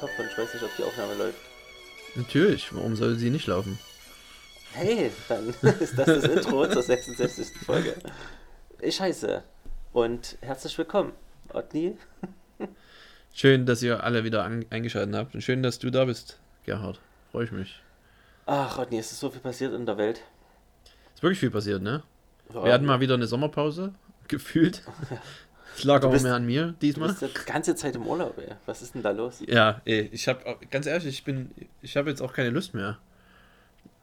Kopf und ich weiß nicht, ob die Aufnahme läuft. Natürlich, warum soll sie nicht laufen? Hey, dann ist das das Intro zur 66. Folge. Ich heiße und herzlich willkommen, Otni. Schön, dass ihr alle wieder eingeschaltet habt und schön, dass du da bist, Gerhard. Freue ich mich. Ach, Otni, es ist so viel passiert in der Welt. Ist wirklich viel passiert, ne? Ja, Wir hatten mal wieder eine Sommerpause, gefühlt. Es lag auch bist- mehr an mir Du diesmal. bist die ganze Zeit im Urlaub, ey. Was ist denn da los? Ja, ey, ich habe ganz ehrlich, ich bin, ich habe jetzt auch keine Lust mehr.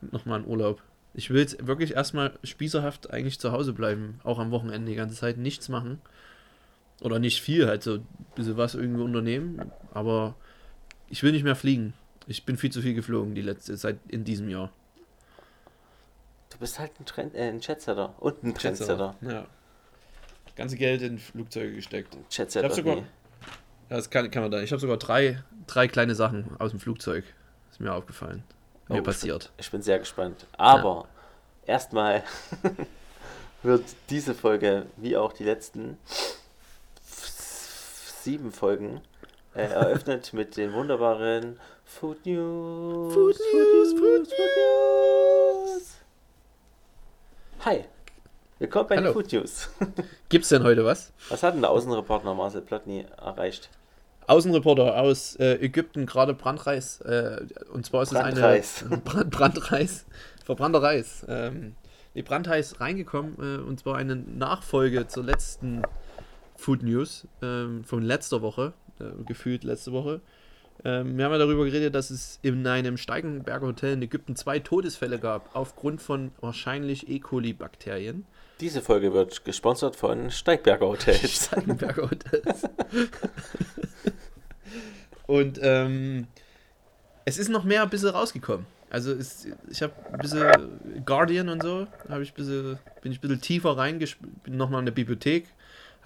Nochmal in Urlaub. Ich will jetzt wirklich erstmal spießerhaft eigentlich zu Hause bleiben, auch am Wochenende die ganze Zeit nichts machen. Oder nicht viel, halt so ein bisschen was irgendwie unternehmen, aber ich will nicht mehr fliegen. Ich bin viel zu viel geflogen die letzte seit in diesem Jahr. Du bist halt ein, Trend, äh, ein Chatsetter und ein Trendsetter. Ja. Ganze Geld in Flugzeuge gesteckt. Ich Chatsetter. hab sogar, ja, das kann, kann man da. Ich habe sogar drei, drei kleine Sachen aus dem Flugzeug. Ist mir aufgefallen. Oh, Mir ich passiert. Ich bin sehr gespannt. Aber erstmal wird diese Folge, wie auch die letzten sieben Folgen, äh, eröffnet mit den wunderbaren Food News. Food News, Food News. Hi, willkommen bei den Hallo. Food News. Gibt's denn heute was? Was hat denn der Außenreporter Marcel Plotny erreicht? Außenreporter aus äh, Ägypten, gerade Brandreis. Äh, und zwar ist Brandreis. es eine Brand, Brandreis, verbrannter Reis. Ähm, die Brandreis reingekommen äh, und zwar eine Nachfolge zur letzten Food News ähm, von letzter Woche, äh, gefühlt letzte Woche. Ähm, wir haben ja darüber geredet, dass es in einem Steigenberger Hotel in Ägypten zwei Todesfälle gab, aufgrund von wahrscheinlich E. coli-Bakterien. Diese Folge wird gesponsert von Steigberger Hotels. Steigenberger Hotels. Und ähm, es ist noch mehr ein bisschen rausgekommen. Also es, ich habe ein bisschen Guardian und so, habe ich ein bisschen, bin ich ein bisschen tiefer reingespielt, bin nochmal in der Bibliothek.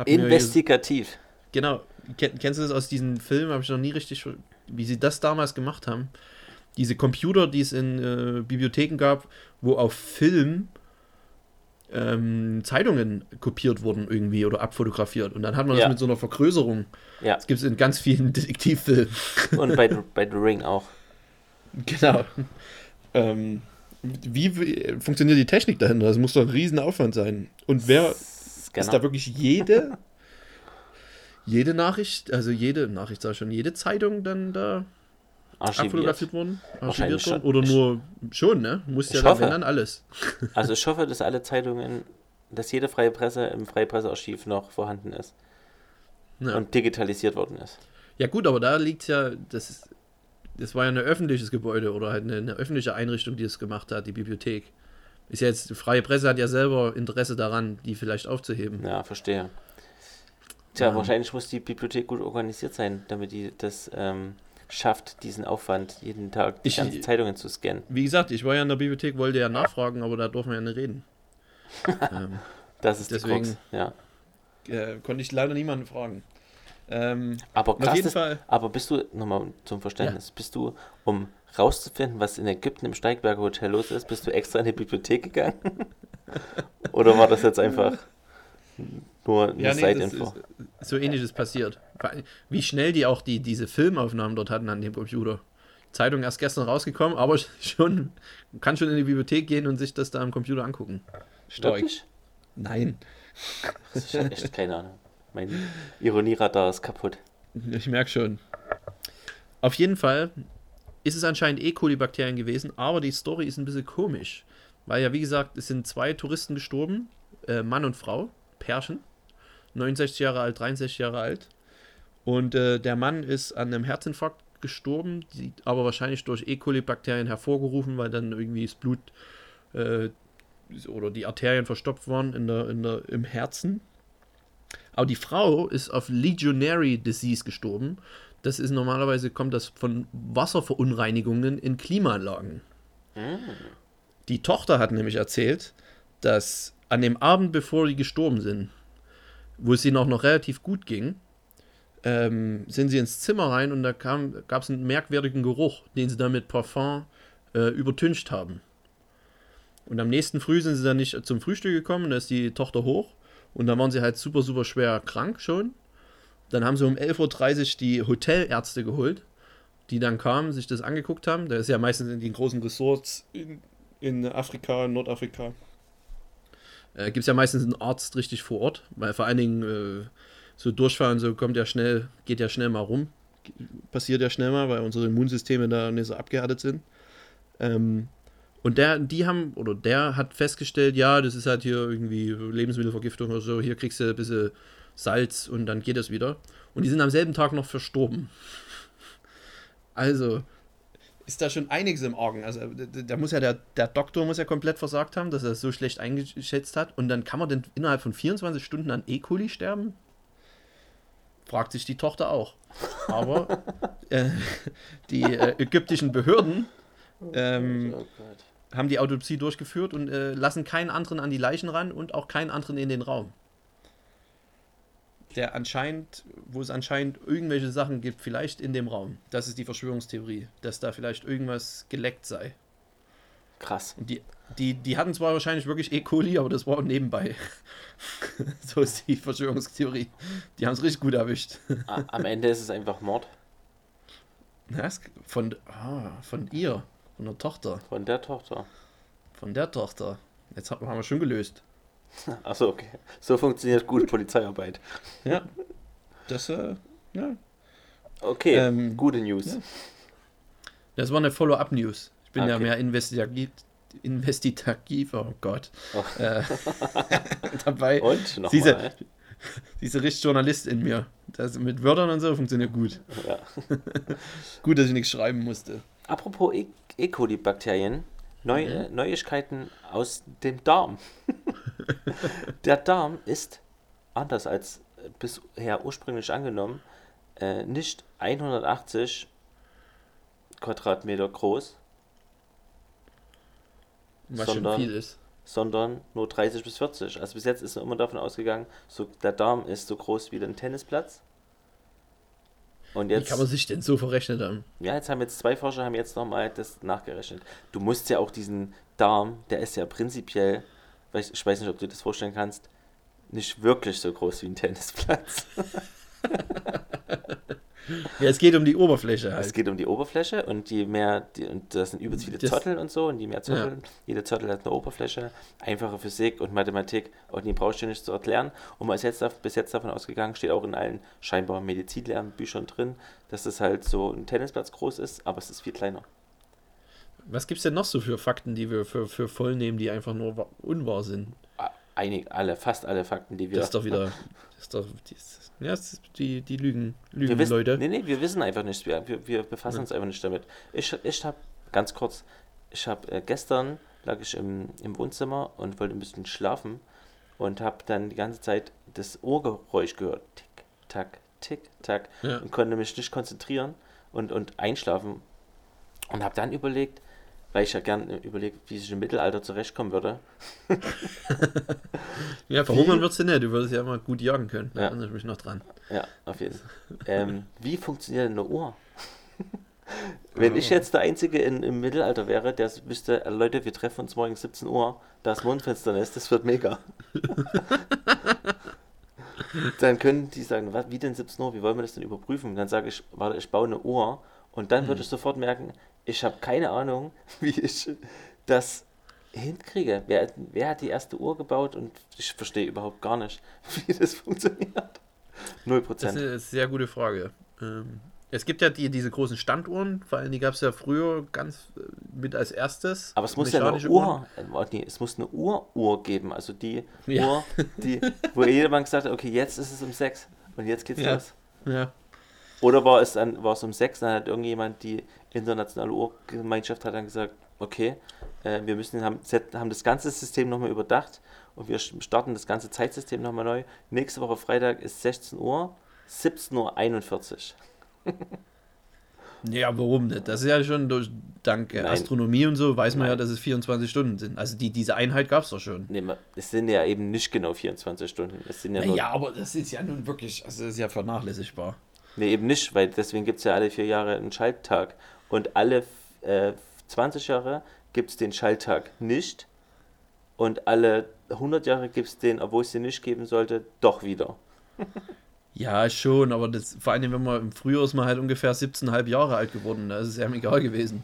Investigativ. Genau, Ken, kennst du das aus diesem Film? Habe ich noch nie richtig, wie sie das damals gemacht haben. Diese Computer, die es in äh, Bibliotheken gab, wo auf Film ähm, Zeitungen kopiert wurden irgendwie oder abfotografiert. Und dann hat man Ja. das mit so einer Vergrößerung. Ja, Das gibt es in ganz vielen Detektivfilmen. und bei, bei The Ring auch. genau. Ähm, wie, wie funktioniert die Technik dahinter? Das muss doch ein Riesenaufwand sein. Und wer ist Scanner. da wirklich jede, jede Nachricht, also jede Nachricht, sag ich schon, jede Zeitung dann da archiviert. abfotografiert worden? Archiviert worden? schon. Oder nur schon, ne? Muss ja dann, hoffe. dann alles. Also ich hoffe, dass alle Zeitungen, dass jede freie Presse im Freie Pressearchiv noch vorhanden ist Ja. und digitalisiert worden ist. ja gut, aber da liegt ja, das ist, das war ja ein öffentliches Gebäude oder halt eine, eine öffentliche Einrichtung, die es gemacht hat, die Bibliothek. Ist ja jetzt, die freie Presse hat ja selber Interesse daran, die vielleicht aufzuheben. Ja, verstehe. Tja, Ja. wahrscheinlich muss die Bibliothek gut organisiert sein, damit die das ähm, schafft, diesen Aufwand, jeden Tag die Ich- ganzen Zeitungen zu scannen. Wie gesagt, ich war ja in der Bibliothek, wollte ja nachfragen, aber da durften wir ja nicht reden. ähm, Das ist Deswegen- Krux. Ja. äh, konnte ich leider niemanden fragen. Ähm, Aber auf krass, jeden ist, Fall. aber bist du, nochmal zum Verständnis, bist du, um rauszufinden, was in Ägypten im Steigberger Hotel los ist, bist du extra in die Bibliothek gegangen? Oder war das jetzt einfach nur eine Ja, nee, Side-Info? ist so ähnliches passiert. Wie schnell die auch die, diese Filmaufnahmen dort hatten an dem Computer. Zeitung erst gestern rausgekommen, aber schon, man kann schon in die Bibliothek gehen und sich das da am Computer angucken. Stark. Wirklich? Nein, Das ist echt keine Ahnung. Mein Ironieradar ist kaputt. ich merke schon. Auf jeden Fall ist es anscheinend E. coli-Bakterien gewesen, aber die Story ist ein bisschen komisch. Weil ja, wie gesagt, es sind zwei Touristen gestorben, äh, Mann und Frau, Pärchen, 69 Jahre alt, 63 Jahre alt. Und äh, der Mann ist an einem Herzinfarkt gestorben, die, aber wahrscheinlich durch E. coli-Bakterien hervorgerufen, weil dann irgendwie das Blut äh, oder die Arterien verstopft waren in der, in der, im Herzen. Aber die Frau ist auf Legionary Disease gestorben. Das ist normalerweise, kommt das von Wasserverunreinigungen in Klimaanlagen. Die Tochter hat nämlich erzählt, dass an dem Abend, bevor die gestorben sind, wo es ihnen auch noch relativ gut ging, ähm, sind sie ins Zimmer rein und da gab es einen merkwürdigen Geruch, den sie dann mit Parfum äh, übertüncht haben. Und am nächsten Früh sind sie dann nicht zum Frühstück gekommen, da ist die Tochter hoch und dann waren sie halt super, super schwer krank schon. Dann haben sie um 11.30 Uhr die Hotelärzte geholt, die dann kamen, sich das angeguckt haben. Da ist ja meistens in den großen Resorts in, in Afrika, Nordafrika, äh, gibt es ja meistens einen Arzt richtig vor Ort, weil vor allen Dingen äh, so Durchfall und so kommt ja schnell, geht ja schnell mal rum. Passiert ja schnell mal, weil unsere Immunsysteme da nicht so abgehärtet sind. Ähm, und der, die haben, oder der hat festgestellt, ja, das ist halt hier irgendwie Lebensmittelvergiftung oder so, hier kriegst du ein bisschen Salz und dann geht es wieder. Und die sind am selben Tag noch verstorben. Also, ist da schon einiges im Argen. Also da muss ja der, der Doktor muss ja komplett versagt haben, dass er es so schlecht eingeschätzt hat. Und dann kann man denn innerhalb von 24 Stunden an E. coli sterben? Fragt sich die Tochter auch. Aber äh, die äh, ägyptischen Behörden ähm, oh haben die Autopsie durchgeführt und äh, lassen keinen anderen an die Leichen ran und auch keinen anderen in den Raum der anscheinend, wo es anscheinend irgendwelche Sachen gibt, vielleicht in dem Raum. Das ist die Verschwörungstheorie, dass da vielleicht irgendwas geleckt sei. Krass. Und die, die, die hatten zwar wahrscheinlich wirklich E. coli, aber das war auch nebenbei. so ist die Verschwörungstheorie. Die haben es richtig gut erwischt. Am Ende ist es einfach Mord. Von, ah, von ihr, von der Tochter. Von der Tochter. Von der Tochter. Jetzt haben wir schon gelöst. Achso, okay. So funktioniert gute Polizeiarbeit. Ja. Das, äh, ja. Okay, ähm, gute News. Ja. Das war eine Follow-up-News. Ich bin okay. ja mehr investigativ, investigativ, oh Gott. Oh. Äh, dabei. Und noch diese, diese Journalist in mir. Das mit Wörtern und so funktioniert gut. Ja. gut, dass ich nichts schreiben musste. Apropos E. e. coli-Bakterien, Neu, mhm. Neuigkeiten aus dem Darm. der Darm ist, anders als bisher ursprünglich angenommen, äh, nicht 180 Quadratmeter groß. Was sondern, schon viel ist. Sondern nur 30 bis 40. Also bis jetzt ist man immer davon ausgegangen, so, der Darm ist so groß wie ein Tennisplatz. Und jetzt, Wie kann man sich denn so verrechnet haben? Ja, jetzt haben jetzt zwei Forscher haben jetzt nochmal das nachgerechnet. Du musst ja auch diesen Darm, der ist ja prinzipiell, ich weiß nicht, ob du das vorstellen kannst, nicht wirklich so groß wie ein Tennisplatz. Ja, es geht um die Oberfläche halt. Es geht um die Oberfläche und je mehr, die, und das sind übelst viele das, Zottel und so, und je mehr Zottel, ja. jede Zottel hat eine Oberfläche, einfache Physik und Mathematik, und die brauchst du nicht zu erklären. Und man ist jetzt bis jetzt davon ausgegangen, steht auch in allen scheinbar Medizinlernbüchern drin, dass es halt so ein Tennisplatz groß ist, aber es ist viel kleiner. Was gibt es denn noch so für Fakten, die wir für, für voll nehmen, die einfach nur unwahr sind? Einig, alle, fast alle Fakten, die wir. Das ist doch wieder. Das ist doch, die, ja, die, die Lügen, Lügen wissen, Leute. Nee, nee, wir wissen einfach nicht. Wir, wir, wir befassen ja. uns einfach nicht damit. Ich, ich habe, ganz kurz, ich habe äh, gestern lag ich im, im Wohnzimmer und wollte ein bisschen schlafen und habe dann die ganze Zeit das Ohrgeräusch gehört. Tick, tack, tick, tack. Ja. Und konnte mich nicht konzentrieren und, und einschlafen. Und habe dann überlegt, weil ich ja gern überlege, wie ich im Mittelalter zurechtkommen würde. ja, verhungern würdest du nicht, du würdest ja immer gut jagen können. Da ja. erinnere ich mich noch dran. Ja, auf jeden Fall. ähm, wie funktioniert eine Uhr? Wenn ich jetzt der Einzige in, im Mittelalter wäre, der wüsste, äh, Leute, wir treffen uns morgen 17 Uhr, da ist Mondfinsternis, das wird mega. dann können die sagen, was, wie denn 17 Uhr, wie wollen wir das denn überprüfen? Und dann sage ich, warte, ich baue eine Uhr und dann würde hm. ich sofort merken, ich habe keine Ahnung, wie ich das hinkriege. Wer, wer hat die erste Uhr gebaut und ich verstehe überhaupt gar nicht, wie das funktioniert. Null Prozent. Das ist eine sehr gute Frage. Ähm, es gibt ja die, diese großen Standuhren, vor allem die gab es ja früher ganz äh, mit als erstes. Aber es muss ja eine Uhr, äh, nee, es muss eine Uhr-Uhr geben, also die ja. Uhr, die, wo jedermann gesagt hat, okay, jetzt ist es um sechs und jetzt geht's ja. los. Ja. Oder war es, dann, war es um sechs, dann hat irgendjemand die internationale Urgemeinschaft hat dann gesagt, okay, äh, wir müssen haben, haben das ganze System nochmal überdacht und wir starten das ganze Zeitsystem nochmal neu. Nächste Woche Freitag ist 16 Uhr, 17.41 Uhr. Ja, warum nicht? Das ist ja schon durch dank Nein. Astronomie und so, weiß man Nein. ja, dass es 24 Stunden sind. Also die, diese Einheit gab es doch schon. Nee, es sind ja eben nicht genau 24 Stunden. Es sind ja, naja, aber das ist ja nun wirklich, also das ist ja vernachlässigbar. Nee, eben nicht, weil deswegen gibt es ja alle vier Jahre einen Schalttag. Und alle äh, 20 Jahre gibt es den Schalttag nicht. und alle 100 Jahre gibt es den, obwohl es den nicht geben sollte, doch wieder. Ja, schon, aber das, vor allem, wenn man im Frühjahr ist man halt ungefähr 17,5 Jahre alt geworden, da ist es ja egal gewesen,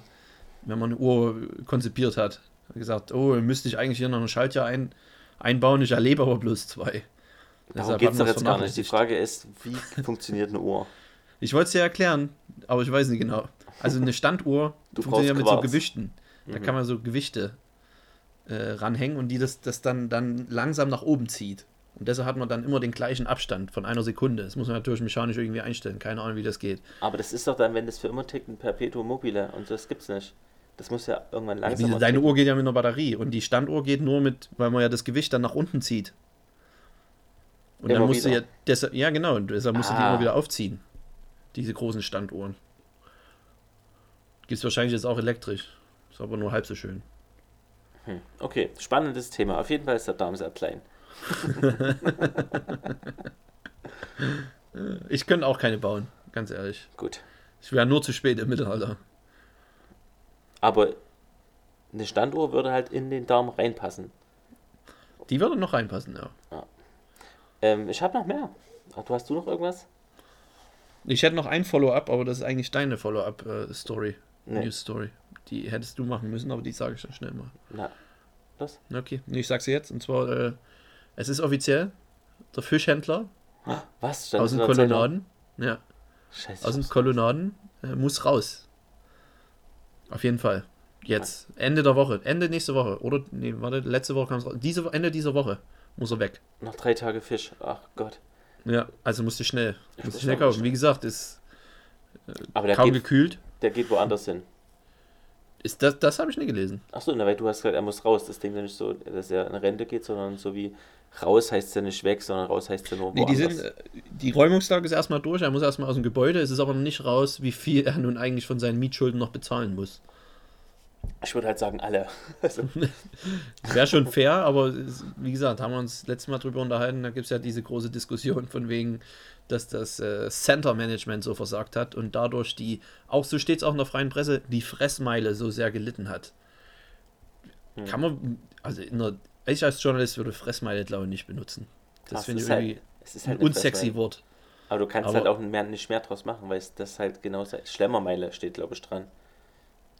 wenn man eine Uhr konzipiert hat. Hat gesagt, oh, müsste ich eigentlich hier noch ein Schaltjahr ein, einbauen, ich erlebe aber bloß zwei. Darum geht es doch jetzt gar nicht. Die Frage ist, wie funktioniert eine Uhr? Ich wollte es dir erklären, aber ich weiß nicht genau. Also eine Standuhr Du funktioniert ja mit brauchst so Quarz. Gewichten. Da kann man so Gewichte äh, ranhängen und die das, das dann, dann langsam nach oben zieht. Und deshalb hat man dann immer den gleichen Abstand von einer Sekunde. Das muss man natürlich mechanisch irgendwie einstellen. Keine Ahnung, wie das geht. Aber das ist doch dann, wenn das für immer tickt, ein Perpetuum mobile und das gibt's nicht. Das muss ja irgendwann langsam. Wie, deine Uhr geht ja mit einer Batterie und die Standuhr geht nur mit, weil man ja das Gewicht dann nach unten zieht. Und Immer dann musst du wieder. ja, deshalb, ja genau, und deshalb musst du die Ah. immer wieder aufziehen. Diese großen Standuhren. Gibt es wahrscheinlich jetzt auch elektrisch. Ist aber nur halb so schön. Hm. Okay, spannendes Thema. Auf jeden Fall ist der Darm sehr klein. Ich könnte auch keine bauen, ganz ehrlich. Gut. Ich wäre nur zu spät im Mittelalter. Aber eine Standuhr würde halt in den Darm reinpassen. Die würde noch reinpassen, ja. Ähm, ich habe noch mehr. Ach, du hast du noch irgendwas? Ich hätte noch ein Follow-up, aber das ist eigentlich deine Follow-up-Story. Nee. News-Story. Die hättest du machen müssen, aber die sage ich dann schnell mal. Na, los. Okay, ich sag's dir jetzt. Und zwar, äh, es ist offiziell, der Fischhändler Was? Stand aus den? Kolonnaden, ja, Scheiße. aus den Kolonnaden äh, muss raus. Auf jeden Fall. Jetzt, Ende der Woche, Ende nächste Woche. Oder, nee, warte, letzte Woche kam es raus. Diese, Ende dieser Woche muss er weg. Noch drei Tage Fisch. Ach Gott. Ja, also musste schnell. Musste muss schnell kaufen. schnell. Wie gesagt, ist Aber der kaum geht, gekühlt. Der geht woanders hin. Ist das, das habe ich nicht gelesen. Achso, na, weil du hast gesagt, er muss raus. Das Ding ja nicht so, dass er in Rente geht, sondern so wie raus heißt ja nicht weg, sondern raus heißt ja nur Nee, die, sind, äh, die Räumungslage ist erstmal durch, er muss erstmal aus dem Gebäude, es ist aber noch nicht raus, wie viel er nun eigentlich von seinen Mietschulden noch bezahlen muss. Ich würde halt sagen, alle. Also, Wäre schon fair, aber wie gesagt, haben wir uns letztes Mal drüber unterhalten, da gibt es ja diese große Diskussion von wegen, dass das äh, Center Management so versagt hat und dadurch die, auch so steht es auch in der freien Presse, die Fressmeile so sehr gelitten hat. Hm. Kann man, also der, ich als Journalist würde Fressmeile, glaube ich, nicht benutzen. Das finde ich irgendwie halt, ist ein halt eine unsexy. Wort. Aber du kannst Aber- halt auch mehr, nicht mehr draus machen, weil es das halt genau Schlemmermeile steht, glaube ich, dran.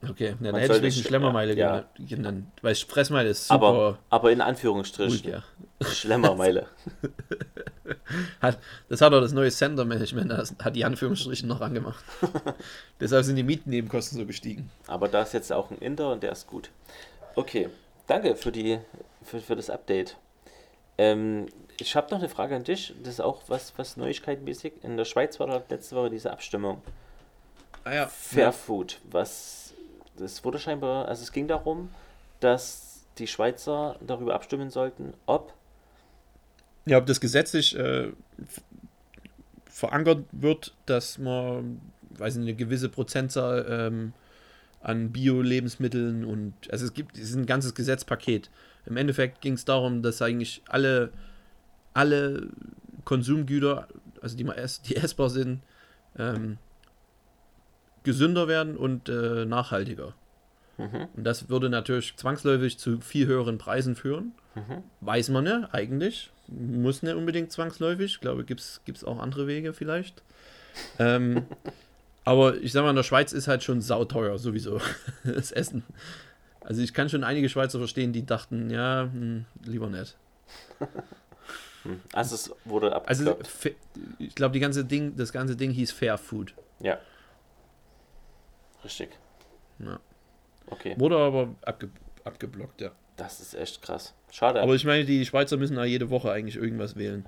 Okay, ja, dann hätte ich Sch- Schlemmermeile ja, gena- genannt. Weil Fressmeile ist super Aber, aber in ruhig, Anführungsstrichen. ja. Schlemmermeile. Hat, das hat auch das neue Center Management, das hat die Anführungsstrichen noch angemacht. Deshalb sind die Mietnebenkosten so gestiegen. Aber da ist jetzt auch ein Inder und der ist gut. Okay, danke für, die, für, für das Update. Ähm, ich habe noch eine Frage an dich. Das ist auch was, was neuigkeitenmäßig. In der Schweiz war da letzte Woche diese Abstimmung. Ah ja, Fair Food. Was, das wurde scheinbar, also es ging darum, dass die Schweizer darüber abstimmen sollten, ob ja, ob das gesetzlich äh, verankert wird, dass man, weiß nicht, eine gewisse Prozentzahl ähm, an Bio-Lebensmitteln und, also es gibt, es ist ein ganzes Gesetzpaket. Im Endeffekt ging es darum, dass eigentlich alle, alle Konsumgüter, also die, die essbar sind, ähm, gesünder werden und äh, nachhaltiger. Mhm, Und das würde natürlich zwangsläufig zu viel höheren Preisen führen. mhm. Weiß man ne, eigentlich. Muss nicht unbedingt zwangsläufig. Ich glaube, gibt es auch andere Wege vielleicht. Ähm, aber ich sag mal, in der Schweiz ist halt schon sauteuer sowieso das Essen. Also ich kann schon einige Schweizer verstehen, die dachten, ja, hm, lieber nicht. Also es wurde Also abgekloppt. fe- ich glaube, die ganze Ding, das ganze Ding hieß Fair Food. ja. Richtig. Ja. Okay, Wurde aber abge abgeblockt, ja. das ist echt krass. Schade. Aber ich meine, die Schweizer müssen ja jede Woche eigentlich irgendwas wählen.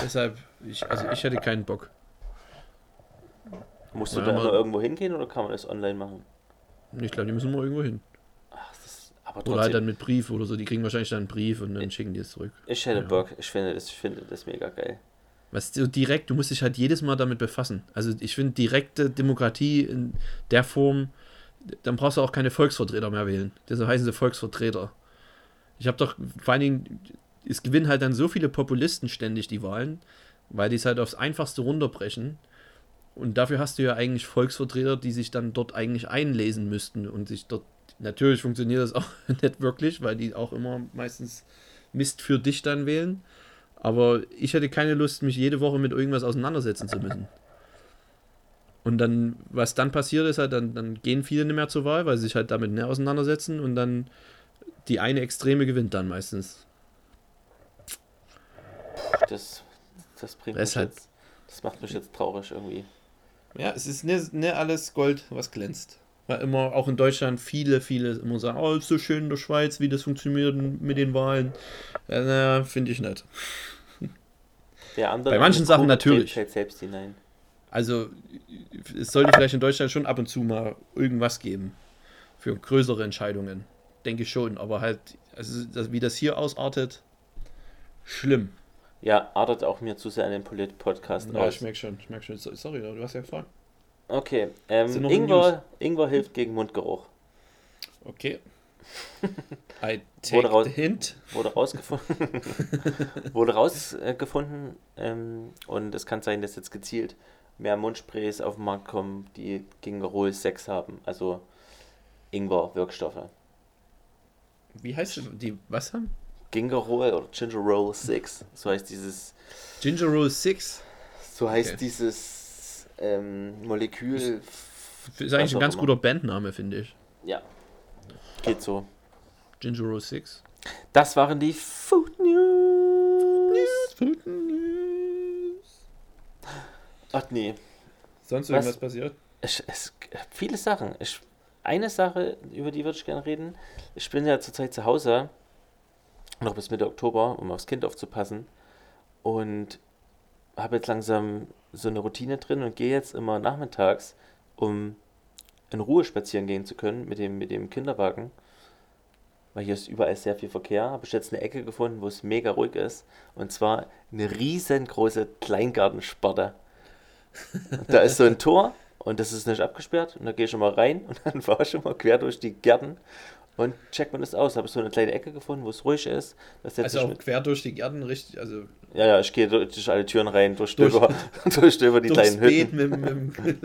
Deshalb, ich, also ich hätte keinen Bock. Musst du Ja, da immer irgendwo hingehen oder kann man das online machen? Ich glaube, die müssen mal irgendwo hin. Ach, das ist, aber Oder halt trotzdem, dann mit Brief oder so. Die kriegen wahrscheinlich dann einen Brief und dann schicken die es zurück. ich hätte Ja. Bock. Ich finde das, ich finde das mega geil. Was so direkt, du musst dich halt jedes Mal damit befassen. Also ich finde direkte Demokratie in der Form, dann brauchst du auch keine Volksvertreter mehr wählen. Deshalb heißen sie Volksvertreter. Ich habe doch vor allen Dingen, es gewinnen halt dann so viele Populisten ständig die Wahlen, weil die es halt aufs Einfachste runterbrechen. Und dafür hast du ja eigentlich Volksvertreter, die sich dann dort eigentlich einlesen müssten und sich dort Natürlich funktioniert das auch nicht wirklich, weil die auch immer meistens Mist für dich dann wählen. Aber ich hätte keine Lust, mich jede Woche mit irgendwas auseinandersetzen zu müssen. Und dann, was dann passiert ist, halt, dann, dann gehen viele nicht mehr zur Wahl, weil sie sich halt damit näher auseinandersetzen und dann die eine Extreme gewinnt dann meistens. Das, das bringt Das mich halt- jetzt. Das macht mich jetzt traurig irgendwie. Ja, es ist nicht, nicht alles Gold, was glänzt. Weil immer, auch in Deutschland, viele, viele immer sagen, oh, ist so schön in der Schweiz, wie das funktioniert mit den Wahlen. Ja, naja, finde ich nicht. Bei manchen Sachen natürlich. Fällt selbst hinein. Also, es sollte vielleicht in Deutschland schon ab und zu mal irgendwas geben. Für größere Entscheidungen. Denke ich schon. Aber halt, also, wie das hier ausartet, schlimm. Ja, artet auch mir zu sehr an den Polit-Podcast Ja, aus. ich merke schon, ich merke schon. So- Sorry, du hast ja gefragt. Okay, ähm, Ingwer, Ingwer hilft gegen Mundgeruch. Okay. I Wurde take raus- the hint. Wurde rausgefunden. wurde rausgefunden ähm, und es kann sein, dass jetzt gezielt mehr Mundsprays auf den Markt kommen, die Gingerol 6 haben, also Ingwer-Wirkstoffe. Wie heißt das? Die, was haben? Gingerol oder Ginger Roll 6, so heißt dieses, Ginger Roll 6. so heißt Okay. dieses ähm, Molekül. Ist was eigentlich ein ganz immer. guter Bandname, finde ich. Ja, geht so. Ginger Roll 6. Das waren die Food News. Food News. Ach nee, Sonst Was? irgendwas passiert? Es, es, viele Sachen. Ich, eine Sache, über die würde ich gerne reden. Ich bin ja zurzeit zu Hause, noch bis Mitte Oktober, um aufs Kind aufzupassen. Und habe jetzt langsam so eine Routine drin und gehe jetzt immer nachmittags, um in Ruhe spazieren gehen zu können mit dem, mit dem Kinderwagen. Weil hier ist überall sehr viel Verkehr. Habe ich jetzt eine Ecke gefunden, wo es mega ruhig ist. Und zwar eine riesengroße Kleingartensparte. Da ist so ein Tor und das ist nicht abgesperrt und da gehe ich schon mal rein und dann fahre ich schon mal quer durch die Gärten und check mir das aus. Habe so eine kleine Ecke gefunden, wo es ruhig ist. Das Also ich auch quer durch die Gärten, richtig, also Ja, ja, ich gehe durch, durch alle Türen rein, Durch- durchstöber, durchstöber die durchs kleinen Beet Hütten. mit, mit,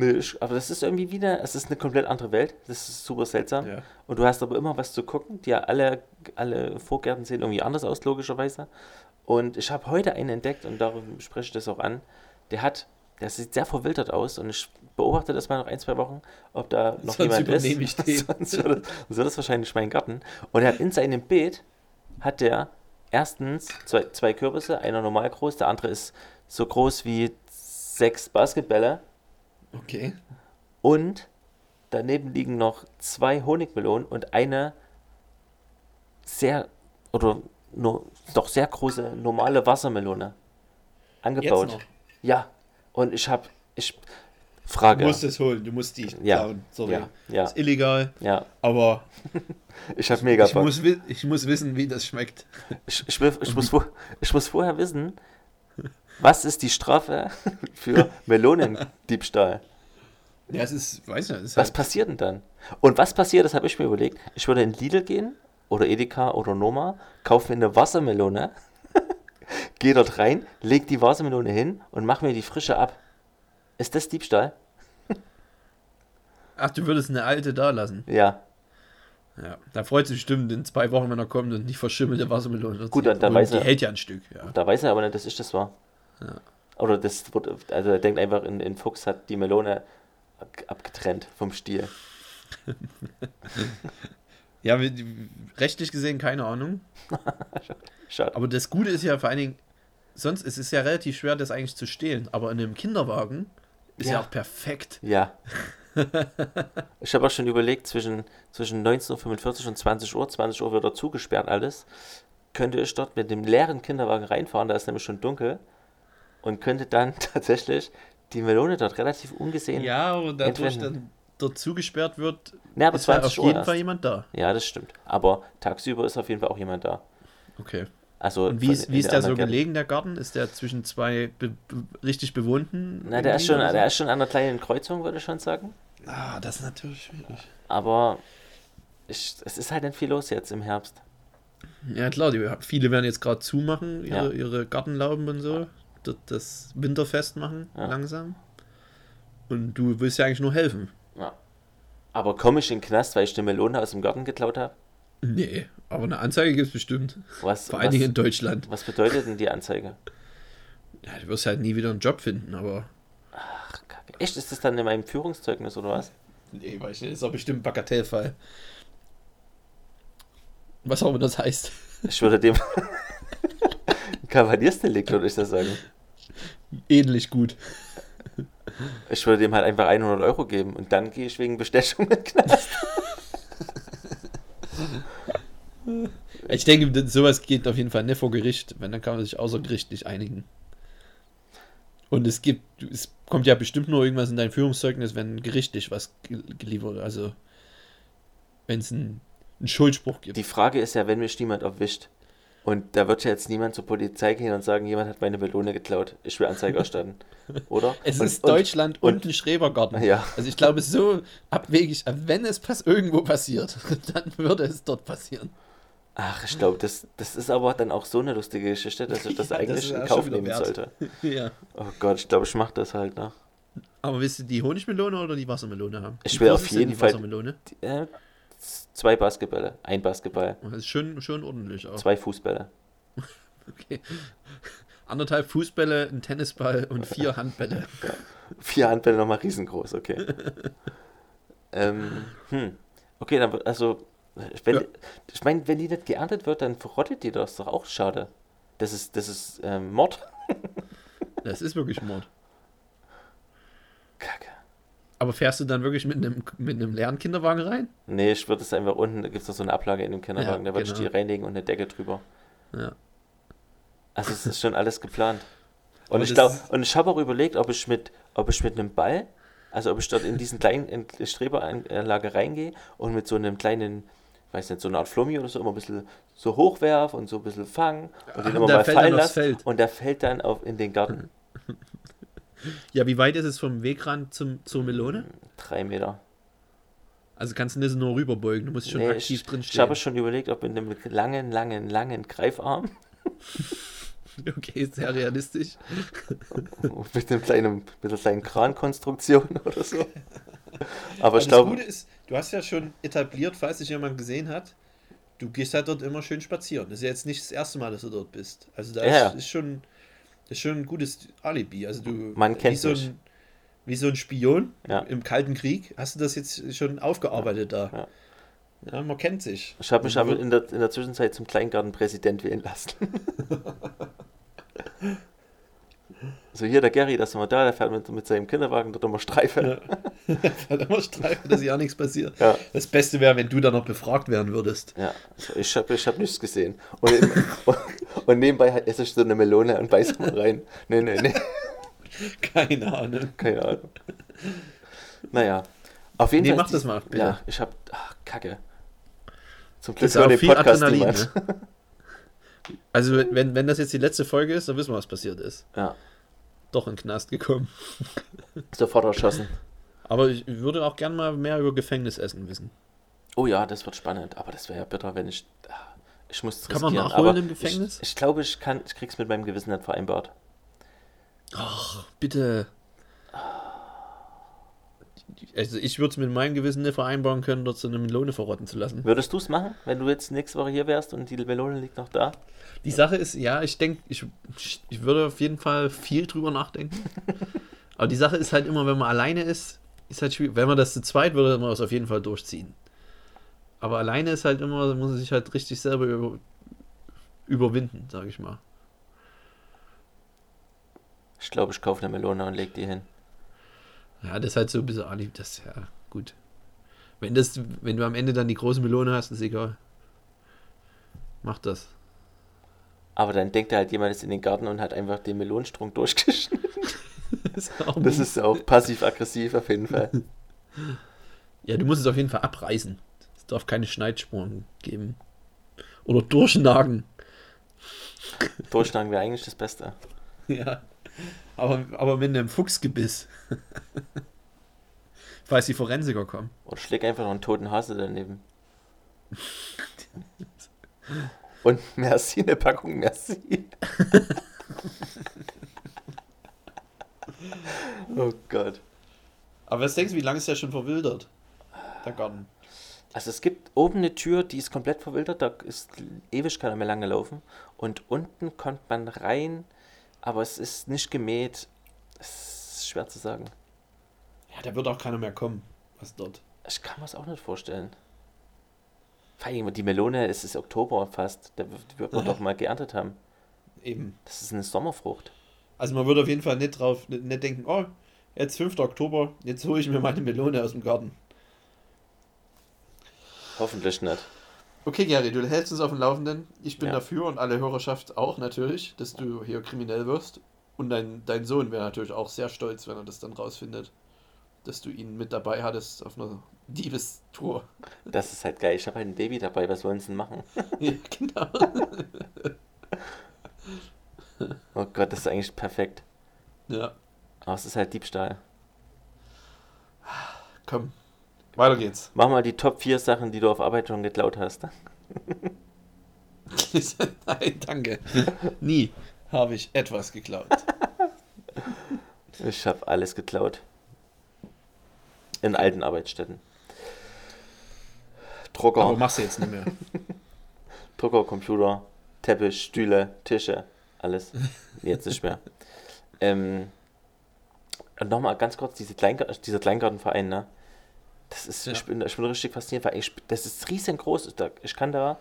Nee, ich, aber das ist irgendwie wieder, es ist eine komplett andere Welt. Das ist super seltsam. ja. Und du hast aber immer was zu gucken. Die alle, alle Vorgärten sehen irgendwie anders aus, logischerweise. Und ich habe heute einen entdeckt und darum spreche ich das auch an. Der hat, der sieht sehr verwildert aus und ich beobachte das mal noch ein, zwei Wochen, ob da noch Sonst jemand ist. ich den. Sonst wird das, sonst wird das wahrscheinlich mein Garten. Und er hat in seinem Beet, hat der erstens zwei, zwei Kürbisse, einer normal groß, der andere ist so groß wie sechs Basketbälle. Okay. Und daneben liegen noch zwei Honigmelonen und eine sehr, oder nur, doch sehr große normale Wassermelone angebaut. Ja, und ich habe, ich Du frage. musst es holen, du musst die Ja, klauen. Sorry. ja, ja, Ist illegal, ja, aber ich habe mega ich Bock. muss, ich muss wissen, wie das schmeckt. Ich, ich, will, ich, muss, ich muss vorher wissen, was ist die Strafe für Melonendiebstahl? Ja, es ist, weiß nicht, ist Was halt, passiert denn dann? Und was passiert, das habe ich mir überlegt. Ich würde in Lidl gehen oder Edeka oder Noma, kaufe mir eine Wassermelone, gehe dort rein, leg die Wassermelone hin und mache mir die frische ab. Ist das Diebstahl? ach, du würdest eine alte da lassen. Ja. Ja, da freut sich bestimmt in zwei Wochen, wenn er kommt und nicht verschimmelte Wassermelone. Gut, dann- dann weiß Die er- hält ja ein Stück, ja. Da weiß er aber nicht, dass ich das war. Ja. Oder das wurde, also er denkt einfach, in, in Fuchs hat die Melone ab- abgetrennt vom Stiel. Ja, rechtlich gesehen keine Ahnung. Schade. Aber das Gute ist ja vor allen Dingen, sonst ist es ja relativ schwer, das eigentlich zu stehlen. Aber in einem Kinderwagen ist ja, Ja. auch perfekt. Ja. ich habe auch schon überlegt, zwischen, zwischen 19.45 und 20 Uhr, 20 Uhr wird er zugesperrt alles, könnte ich dort mit dem leeren Kinderwagen reinfahren, da ist nämlich schon dunkel, und könnte dann tatsächlich die Melone dort relativ ungesehen. Ja, aber dadurch Entwenden. dann dort zugesperrt wird, aber ist halt 20 auf Uhr jeden erst. Fall jemand da. Ja, das stimmt. Aber tagsüber ist auf jeden Fall auch jemand da. Okay. Also Und wie ist, wie ist der so gelegen, der Garten? Ist der zwischen zwei be richtig bewohnten? Na, der ist, schon, so? der ist schon an einer kleinen Kreuzung, würde ich schon sagen. Ah, das ist natürlich schwierig. Aber ich, es ist halt nicht viel los jetzt im Herbst. Ja, klar, die, viele werden jetzt gerade zumachen, ihre, Ja. ihre Gartenlauben und so. Dort das Winterfest machen, Ja. langsam. Und du willst ja eigentlich nur helfen. Ja. Aber komme ich in den Knast, weil ich eine Melone aus dem Garten geklaut habe? Nee, aber eine Anzeige gibt es bestimmt. Was, Vor allen Dingen in Deutschland. was bedeutet denn die Anzeige? Ja, du wirst halt nie wieder einen Job finden, aber. Ach, Kacke. Echt, ist das dann in meinem Führungszeugnis oder was? Nee, weiß ich nicht. Ist doch bestimmt ein Bagatellfall. Was auch immer das heißt. Ich würde dem. Kavaliersdelikt, würde ich das sagen. Ähnlich gut. Ich würde dem halt einfach 100 Euro geben und dann gehe ich wegen Bestechung in den Knast. Ich denke, sowas geht auf jeden Fall nicht vor Gericht, wenn dann kann man sich außergerichtlich einigen. Und es gibt, es kommt ja bestimmt nur irgendwas in dein Führungszeugnis, wenn gerichtlich was ge- geliefert, also wenn es einen, einen Schuldspruch gibt. Die Frage ist ja, wenn mich niemand erwischt und da wird ja jetzt niemand zur Polizei gehen und sagen, jemand hat meine Melone geklaut. Ich will Anzeige erstatten. Oder? es und, ist Deutschland und, und- ein Schrebergarten. Ja. Also ich glaube, so abwegig, wenn es pass irgendwo passiert, dann würde es dort passieren. Ach, ich glaube, das, das ist aber dann auch so eine lustige Geschichte, dass ich das Ja, das eigentlich ist in Kauf nehmen wert. sollte. ja. Oh Gott, ich glaube, ich mache das halt, ne? Aber willst du die Honigmelone oder die Wassermelone haben? Ich will auf jeden die Fall- Wassermelone? Die, äh, zwei Basketbälle, ein Basketball, Das ist schön, schön ordentlich auch. zwei Fußbälle. Okay. Anderthalb Fußbälle, ein Tennisball und vier Handbälle. Vier Handbälle nochmal riesengroß, okay. ähm, hm. Okay, dann, also, wenn, Ja. ich meine, wenn die nicht geerntet wird, dann verrottet die das doch auch schade. Das ist, das ist ähm, Mord. Das ist wirklich Mord. Kacke. Aber fährst du dann wirklich mit einem, mit einem leeren Kinderwagen rein? Nee, ich würde es einfach unten, da gibt es noch so eine Ablage in dem Kinderwagen, Ja, da würde ich die genau. reinlegen und eine Decke drüber. Ja. Also es ist schon alles geplant. Und ich glaube, und ich habe auch überlegt, ob ich mit, ob ich mit einem Ball, also ob ich dort in diesen kleinen in Streberanlage reingehe und mit so einem kleinen, weiß nicht, so eine Art Flummi oder so immer ein bisschen so hochwerf und so ein bisschen fangen und den Ah, immer der mal fällt dann fallen aufs lasse Feld. und der fällt dann auf in den Garten. Ja, wie weit ist es vom Wegrand zum, zur Melone? Drei Meter. Also kannst du nicht nur rüberbeugen, du musst schon Nee, aktiv ich, drin ich habe schon überlegt, ob mit einem langen, langen, langen Greifarm Okay, ist sehr realistisch. mit einem kleinen, mit einer kleinen Krankonstruktion oder so. Aber ich das glaube, Gute ist, du hast ja schon etabliert, falls dich jemand gesehen hat, du gehst halt dort immer schön spazieren. Das ist ja jetzt nicht das erste Mal, dass du dort bist. Also da Ja. ist, ist schon das ist schon ein gutes Alibi. Also du Man kennt wie so ein, wie so ein Spion Ja. im Kalten Krieg, hast du das jetzt schon aufgearbeitet da. Ja. Ja, man kennt sich. ich habe mich Also aber in der, in der Zwischenzeit zum Kleingartenpräsident wählen lassen. so hier der Gary, das ist immer da, der fährt mit, mit seinem Kinderwagen dort immer Streife. Hat immer Streifen, dass ja nichts passiert. Ja. Das Beste wäre, wenn du dann noch befragt werden würdest. Ja, also ich habe ich hab nichts gesehen. Und, im, und nebenbei esse ich so eine Melone und beiß mal rein. Nee, nee, nee, Keine Ahnung. keine Ahnung. Naja, auf jeden Nee, Fall. mach das mal, bitte. Ja, ich hab, ach, kacke. Zum Glück Das ist auch den viel Podcast Adrenalin, ne? Also, wenn, wenn das jetzt die letzte Folge ist, dann wissen wir, was passiert ist. Ja, Doch in den Knast gekommen. sofort erschossen. Aber ich würde auch gern mal mehr über Gefängnisessen wissen. Oh ja, das wird spannend, aber das wäre ja bitter, wenn ich. ah, Ich muss es Kann man riskieren, nachholen aber im Gefängnis? Ich, ich glaube, ich kann, ich krieg's mit meinem Gewissen nicht vereinbart. Ach, bitte. Also ich würde es mit meinem Gewissen nicht vereinbaren können, dort so eine Melone verrotten zu lassen. Würdest du es machen, wenn du jetzt nächste Woche hier wärst und die Melone liegt noch da? Die Sache ist, ja, ich denke, ich, ich würde auf jeden Fall viel drüber nachdenken. Aber die Sache ist halt immer, wenn man alleine ist, ist halt schwierig. Wenn man das zu zweit würde, man das auf jeden Fall durchziehen. Aber alleine ist halt immer, muss man sich halt richtig selber über, überwinden, sage ich mal. Ich glaube, ich kaufe eine Melone und leg die hin. Ja, das ist halt so ein bisschen Ali, das ja gut. Wenn das, wenn du am Ende dann die große Melone hast, ist egal. Mach das. Aber dann denkt halt jemand ist in den Garten und hat einfach den Melonenstrunk durchgeschnitten. Das ist auch Das ist auch passiv-aggressiv auf jeden Fall. ja, du musst es auf jeden Fall abreißen. Es darf keine Schneidspuren geben. Oder durchnagen. Durchschlagen wäre eigentlich das Beste. Ja. Aber, aber mit einem Fuchsgebiss. Falls die Forensiker kommen. Oder schläg einfach noch einen toten Hase daneben. Und merci, eine Packung merci. oh Gott. Aber was denkst du, wie lange ist der schon verwildert? der Garten. Also es gibt oben eine Tür, die ist komplett verwildert, da ist ewig keiner mehr lang gelaufen. Und unten kommt man rein, aber es ist nicht gemäht. Es ist schwer zu sagen. Ja, da wird auch keiner mehr kommen. Was dort? Ich kann mir es auch nicht vorstellen. Vor allem die Melone, es ist Oktober fast. Da wird- man doch mal geerntet haben. Eben. Das ist eine Sommerfrucht. Also man würde auf jeden Fall nicht drauf, nicht, nicht denken, oh, jetzt 5. Oktober, jetzt hole ich mir meine Melone aus dem Garten. Hoffentlich nicht. Okay, Gary, du hältst uns auf dem Laufenden. Ich bin Ja. dafür und alle Hörerschaft auch natürlich, dass du hier kriminell wirst. Und dein, dein Sohn wäre natürlich auch sehr stolz, wenn er das dann rausfindet, dass du ihn mit dabei hattest auf einer Diebestour. Das ist halt geil. Ich habe halt ein Baby dabei. Was wollen sie denn machen? ja, genau. Oh Gott, das ist eigentlich perfekt. Ja, Aber es ist halt Diebstahl. komm. Weiter geht's. Mach mal die Top 4 Sachen, die du auf Arbeit schon geklaut hast. Nein, danke. Nie habe ich etwas geklaut. Ich habe alles geklaut. In alten Arbeitsstätten. Drucker, Aber machst du jetzt nicht mehr. Drucker, Computer, Teppich, Stühle, Tische, alles. Jetzt nicht mehr. ähm, und nochmal ganz kurz, diese Kleingar dieser Kleingartenverein, ne? Das ist, Ja. ich, bin, ich bin richtig fasziniert, weil ich, das ist riesengroß. Ich kann da,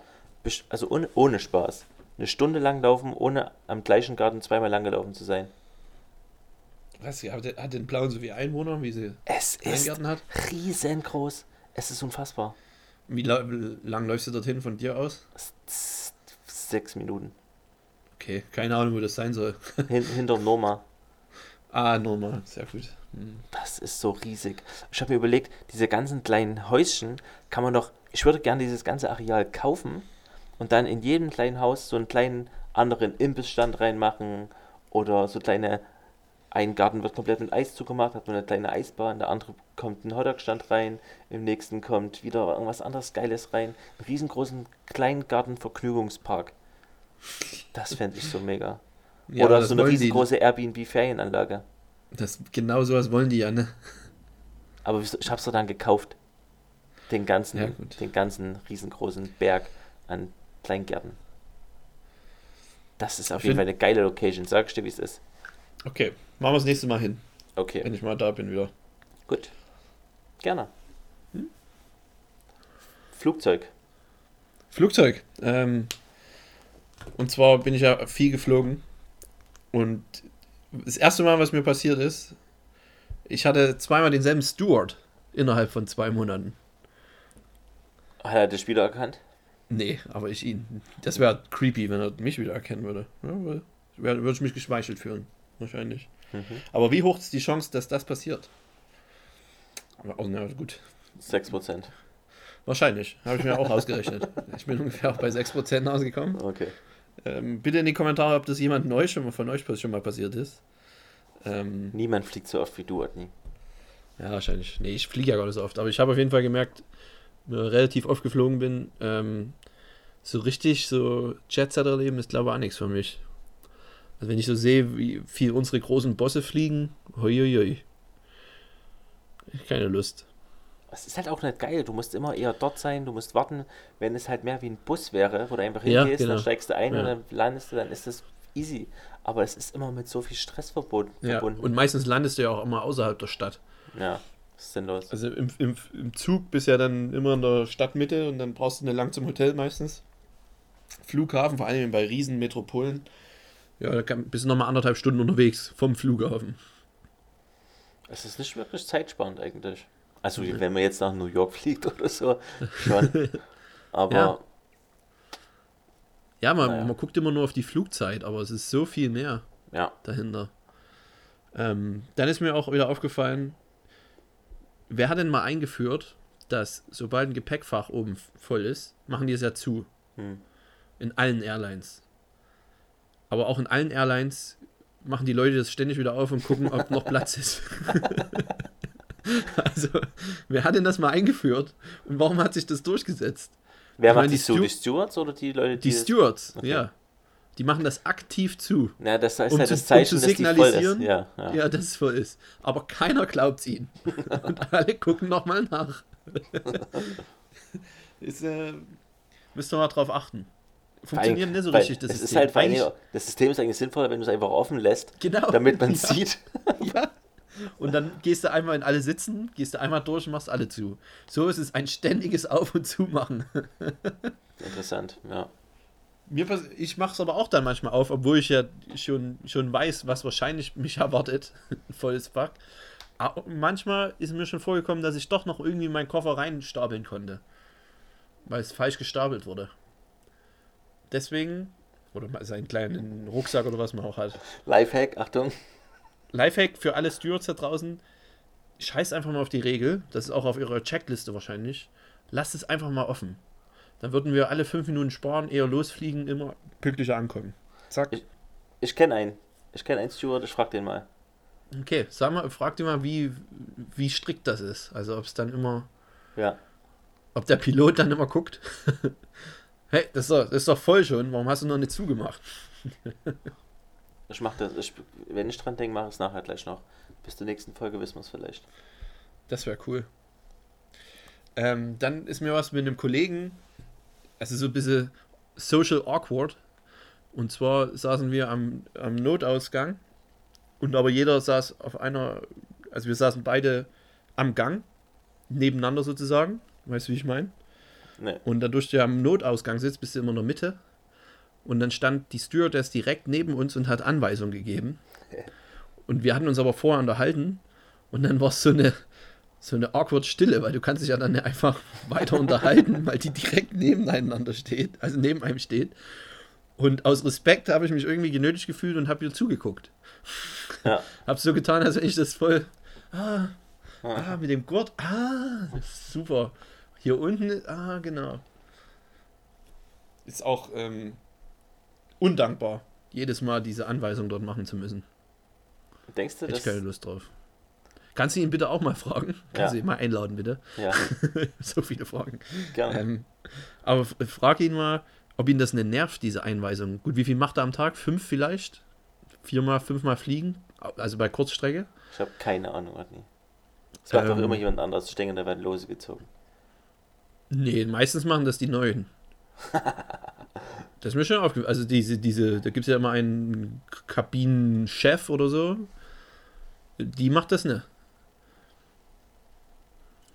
also ohne, ohne Spaß, eine Stunde lang laufen, ohne am gleichen Garten zweimal lang gelaufen zu sein. Was, hat, hat den blauen so wie Einwohner, wie sie Es Garten hat? riesengroß. Es ist unfassbar. Wie la lang läufst du dorthin von dir aus? Sechs Minuten. Okay, keine Ahnung, wo das sein soll. Hin, hinter Norma. Ah, normal, sehr gut. Hm. Das ist so riesig. Ich habe mir überlegt, diese ganzen kleinen Häuschen kann man doch. Ich würde gerne dieses ganze Areal kaufen und dann in jedem kleinen Haus so einen kleinen anderen Imbissstand reinmachen oder so kleine. Ein Garten wird komplett mit Eis zugemacht, hat man eine kleine Eisbahn, der andere kommt ein Hotdog-Stand rein, im nächsten kommt wieder irgendwas anderes Geiles rein. Einen riesengroßen Kleingarten-Vergnügungspark. Das fände ich so mega. Ja, oder so eine riesengroße Airbnb-Ferienanlage. Das, genau sowas wollen die ja, ne? Aber ich hab's doch dann gekauft. Den ganzen, Ja, den ganzen riesengroßen Berg an Kleingärten. Das ist auf Ich jeden Fall eine geile Location. Sag ich dir, wie es ist. Okay, machen wir das nächste Mal hin, Okay, wenn ich mal da bin wieder. gut. Gerne. Flugzeug. Flugzeug. Ähm, und zwar bin ich ja viel geflogen. Und das erste Mal, was mir passiert ist, ich hatte zweimal denselben Steward innerhalb von zwei Monaten. Hat er das Spieler erkannt? Nee, aber ich ihn. Das wäre creepy, wenn er mich wieder erkennen würde. Ja, würde ich mich geschmeichelt fühlen. Wahrscheinlich. Mhm. Aber wie hoch ist die Chance, dass das passiert? Oh, na gut. 6%. Wahrscheinlich. Habe ich mir auch ausgerechnet. Ich bin ungefähr auch bei 6% ausgekommen. Okay. Ähm, bitte in die Kommentare, ob das jemand neu schon mal von euch schon mal passiert ist. Ähm, Niemand fliegt so oft wie du, Otni. ja, wahrscheinlich. Nee, ich fliege ja gar nicht so oft. Aber ich habe auf jeden Fall gemerkt, relativ oft geflogen bin, ähm, so richtig so Jet-Set-Erleben ist, glaube ich, auch nichts für mich. Also wenn ich so sehe, wie viel unsere großen Bosse fliegen, hoi, Keine Lust. Es ist halt auch nicht geil. Du musst immer eher dort sein, du musst warten. Wenn es halt mehr wie ein Bus wäre, wo du einfach Ja, hingehst, genau. dann steigst du ein Ja. und dann landest du, dann ist das easy. Aber es ist immer mit so viel Stress verbunden. Ja, und meistens landest du ja auch immer außerhalb der Stadt. ja ist sinnlos. Also im, im, im Zug bist du ja dann immer in der Stadtmitte und dann brauchst du eine lang zum Hotel meistens. Flughafen, vor allem bei Riesenmetropolen. Ja, da kann, bist du nochmal anderthalb Stunden unterwegs vom Flughafen. Es ist nicht wirklich zeitsparend eigentlich. Also wenn man jetzt nach New York fliegt oder so, schon. Aber Ja. Ja, man, Naja. man guckt immer nur auf die Flugzeit, aber es ist so viel mehr ja, dahinter. Ähm, dann ist mir auch wieder aufgefallen, wer hat denn mal eingeführt, dass sobald ein Gepäckfach oben voll ist, machen die es ja zu. Hm. In allen Airlines. Aber auch in allen Airlines machen die Leute das ständig wieder auf und gucken, ob noch Platz ist. also, wer hat denn das mal eingeführt und warum hat sich das durchgesetzt? wer Ich macht meine, die die? Stew- Die Stewards oder die Leute, Die das- Stewards, Okay. ja. Die machen das aktiv zu. Ja, das heißt um halt zu- das um Zeichen, zu dass die voll ist. signalisieren, Ja, ja. Ja, dass es voll ist. Aber keiner glaubt ihnen. und alle gucken nochmal nach. ist, äh, müsst ihr mal drauf achten. Funktioniert nicht so richtig, das es System. Ist halt das System ist eigentlich sinnvoller, wenn du es einfach offen lässt, Genau. damit man Ja. sieht. Ja. Und dann gehst du einmal in alle sitzen, gehst du einmal durch und machst alle zu. So ist es ein ständiges Auf- und Zumachen. Interessant, ja. Mir ich mache es aber auch dann manchmal auf, obwohl ich ja schon, schon weiß, was wahrscheinlich mich erwartet. Ein volles Pack. Aber manchmal ist mir schon vorgekommen, dass ich doch noch irgendwie in meinen Koffer reinstapeln konnte. Weil es falsch gestapelt wurde. Deswegen, oder mal seinen kleinen Rucksack oder was man auch hat. Lifehack, Achtung. Lifehack für alle Stewards da draußen. Scheißt einfach mal auf die Regel. Das ist auch auf ihrer Checkliste wahrscheinlich. Lasst es einfach mal offen. Dann würden wir alle fünf Minuten sparen, eher losfliegen, immer pünktlicher ankommen. Zack. Ich- Ich kenne einen. Ich kenne einen Steward, ich frag den mal. Okay, sag mal, frag dir mal, wie, wie strikt das ist. Also ob es dann immer, Ja. ob der Pilot dann immer guckt. hey, das ist, doch, das ist doch voll schon. Warum hast du noch nicht zugemacht? Ich mach das. Ich, wenn ich dran denke, mache ich es nachher gleich noch. Bis zur nächsten Folge wissen wir es vielleicht. Das wäre cool. Ähm, dann ist mir was mit einem Kollegen, also so ein bisschen social awkward. Und zwar saßen wir am, am Notausgang und aber jeder saß auf einer, also wir saßen beide am Gang, nebeneinander sozusagen. Weißt du, wie ich meine? Ne. Und dadurch, du am Notausgang sitzt, bist du immer in der Mitte. Und dann stand die Stewardess direkt neben uns und hat Anweisungen gegeben. Und wir hatten uns aber vorher unterhalten. Und dann war es so eine, so eine awkward Stille, weil du kannst dich ja dann einfach weiter unterhalten, weil die direkt nebeneinander steht, also neben einem steht. Und aus Respekt habe ich mich irgendwie genötigt gefühlt und habe ihr zugeguckt. Ja. Hab so getan, als wenn ich das voll. Ah, ah, mit dem Gurt. Ah, super. Hier unten, ah, genau. Ist auch ähm, undankbar, jedes Mal diese Anweisung dort machen zu müssen. Denkst du, Hätte das. ich keine Lust drauf. Kannst du ihn bitte auch mal fragen? Kannst du Ja. ihn mal einladen, bitte? Ja, so viele Fragen. gerne. Ähm, aber frag ihn mal, ob ihn das nicht nervt, diese Einweisung. Gut, wie viel macht er am Tag? Fünf vielleicht? Viermal, fünfmal fliegen? Also bei Kurzstrecke? Ich habe keine Ahnung, Adni. Es macht doch Ähm. immer jemand anders. Ich denke, da werden Lose gezogen. Nee, meistens machen das die Neuen. Das ist mir schon aufgefallen. Also diese, diese, da gibt es ja immer einen Kabinenchef oder so. Die macht das nicht.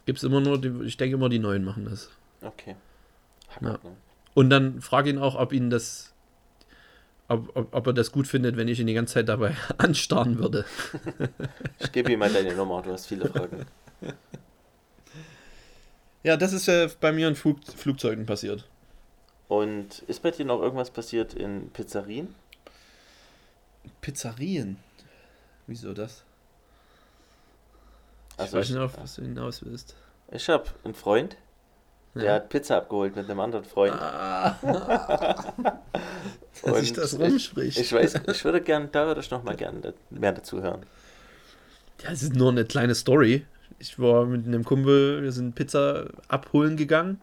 Gibt es immer nur, die, ich denke immer, die Neuen machen das. Okay. Ja. Und dann frage ihn auch, ob ihn das, ob, ob, ob er das gut findet, wenn ich ihn die ganze Zeit dabei anstarren würde. Ich gebe ihm mal deine Nummer, du hast viele Fragen. Ja, das ist äh, bei mir in Flug, Flugzeugen passiert. Und ist bei dir noch irgendwas passiert in Pizzerien? Pizzerien. Wieso das? Also ich weiß ich, nicht, auf was du hinaus willst. ich habe einen Freund, der Ja. hat Pizza abgeholt mit einem anderen Freund. Ah. Dass sich das ich- rumspricht. Ich weiß, ich würde gern, da würde ich noch mal gerne mehr dazu hören. Ja, es ist nur eine kleine Story. Ich war mit einem Kumpel, wir sind Pizza abholen gegangen.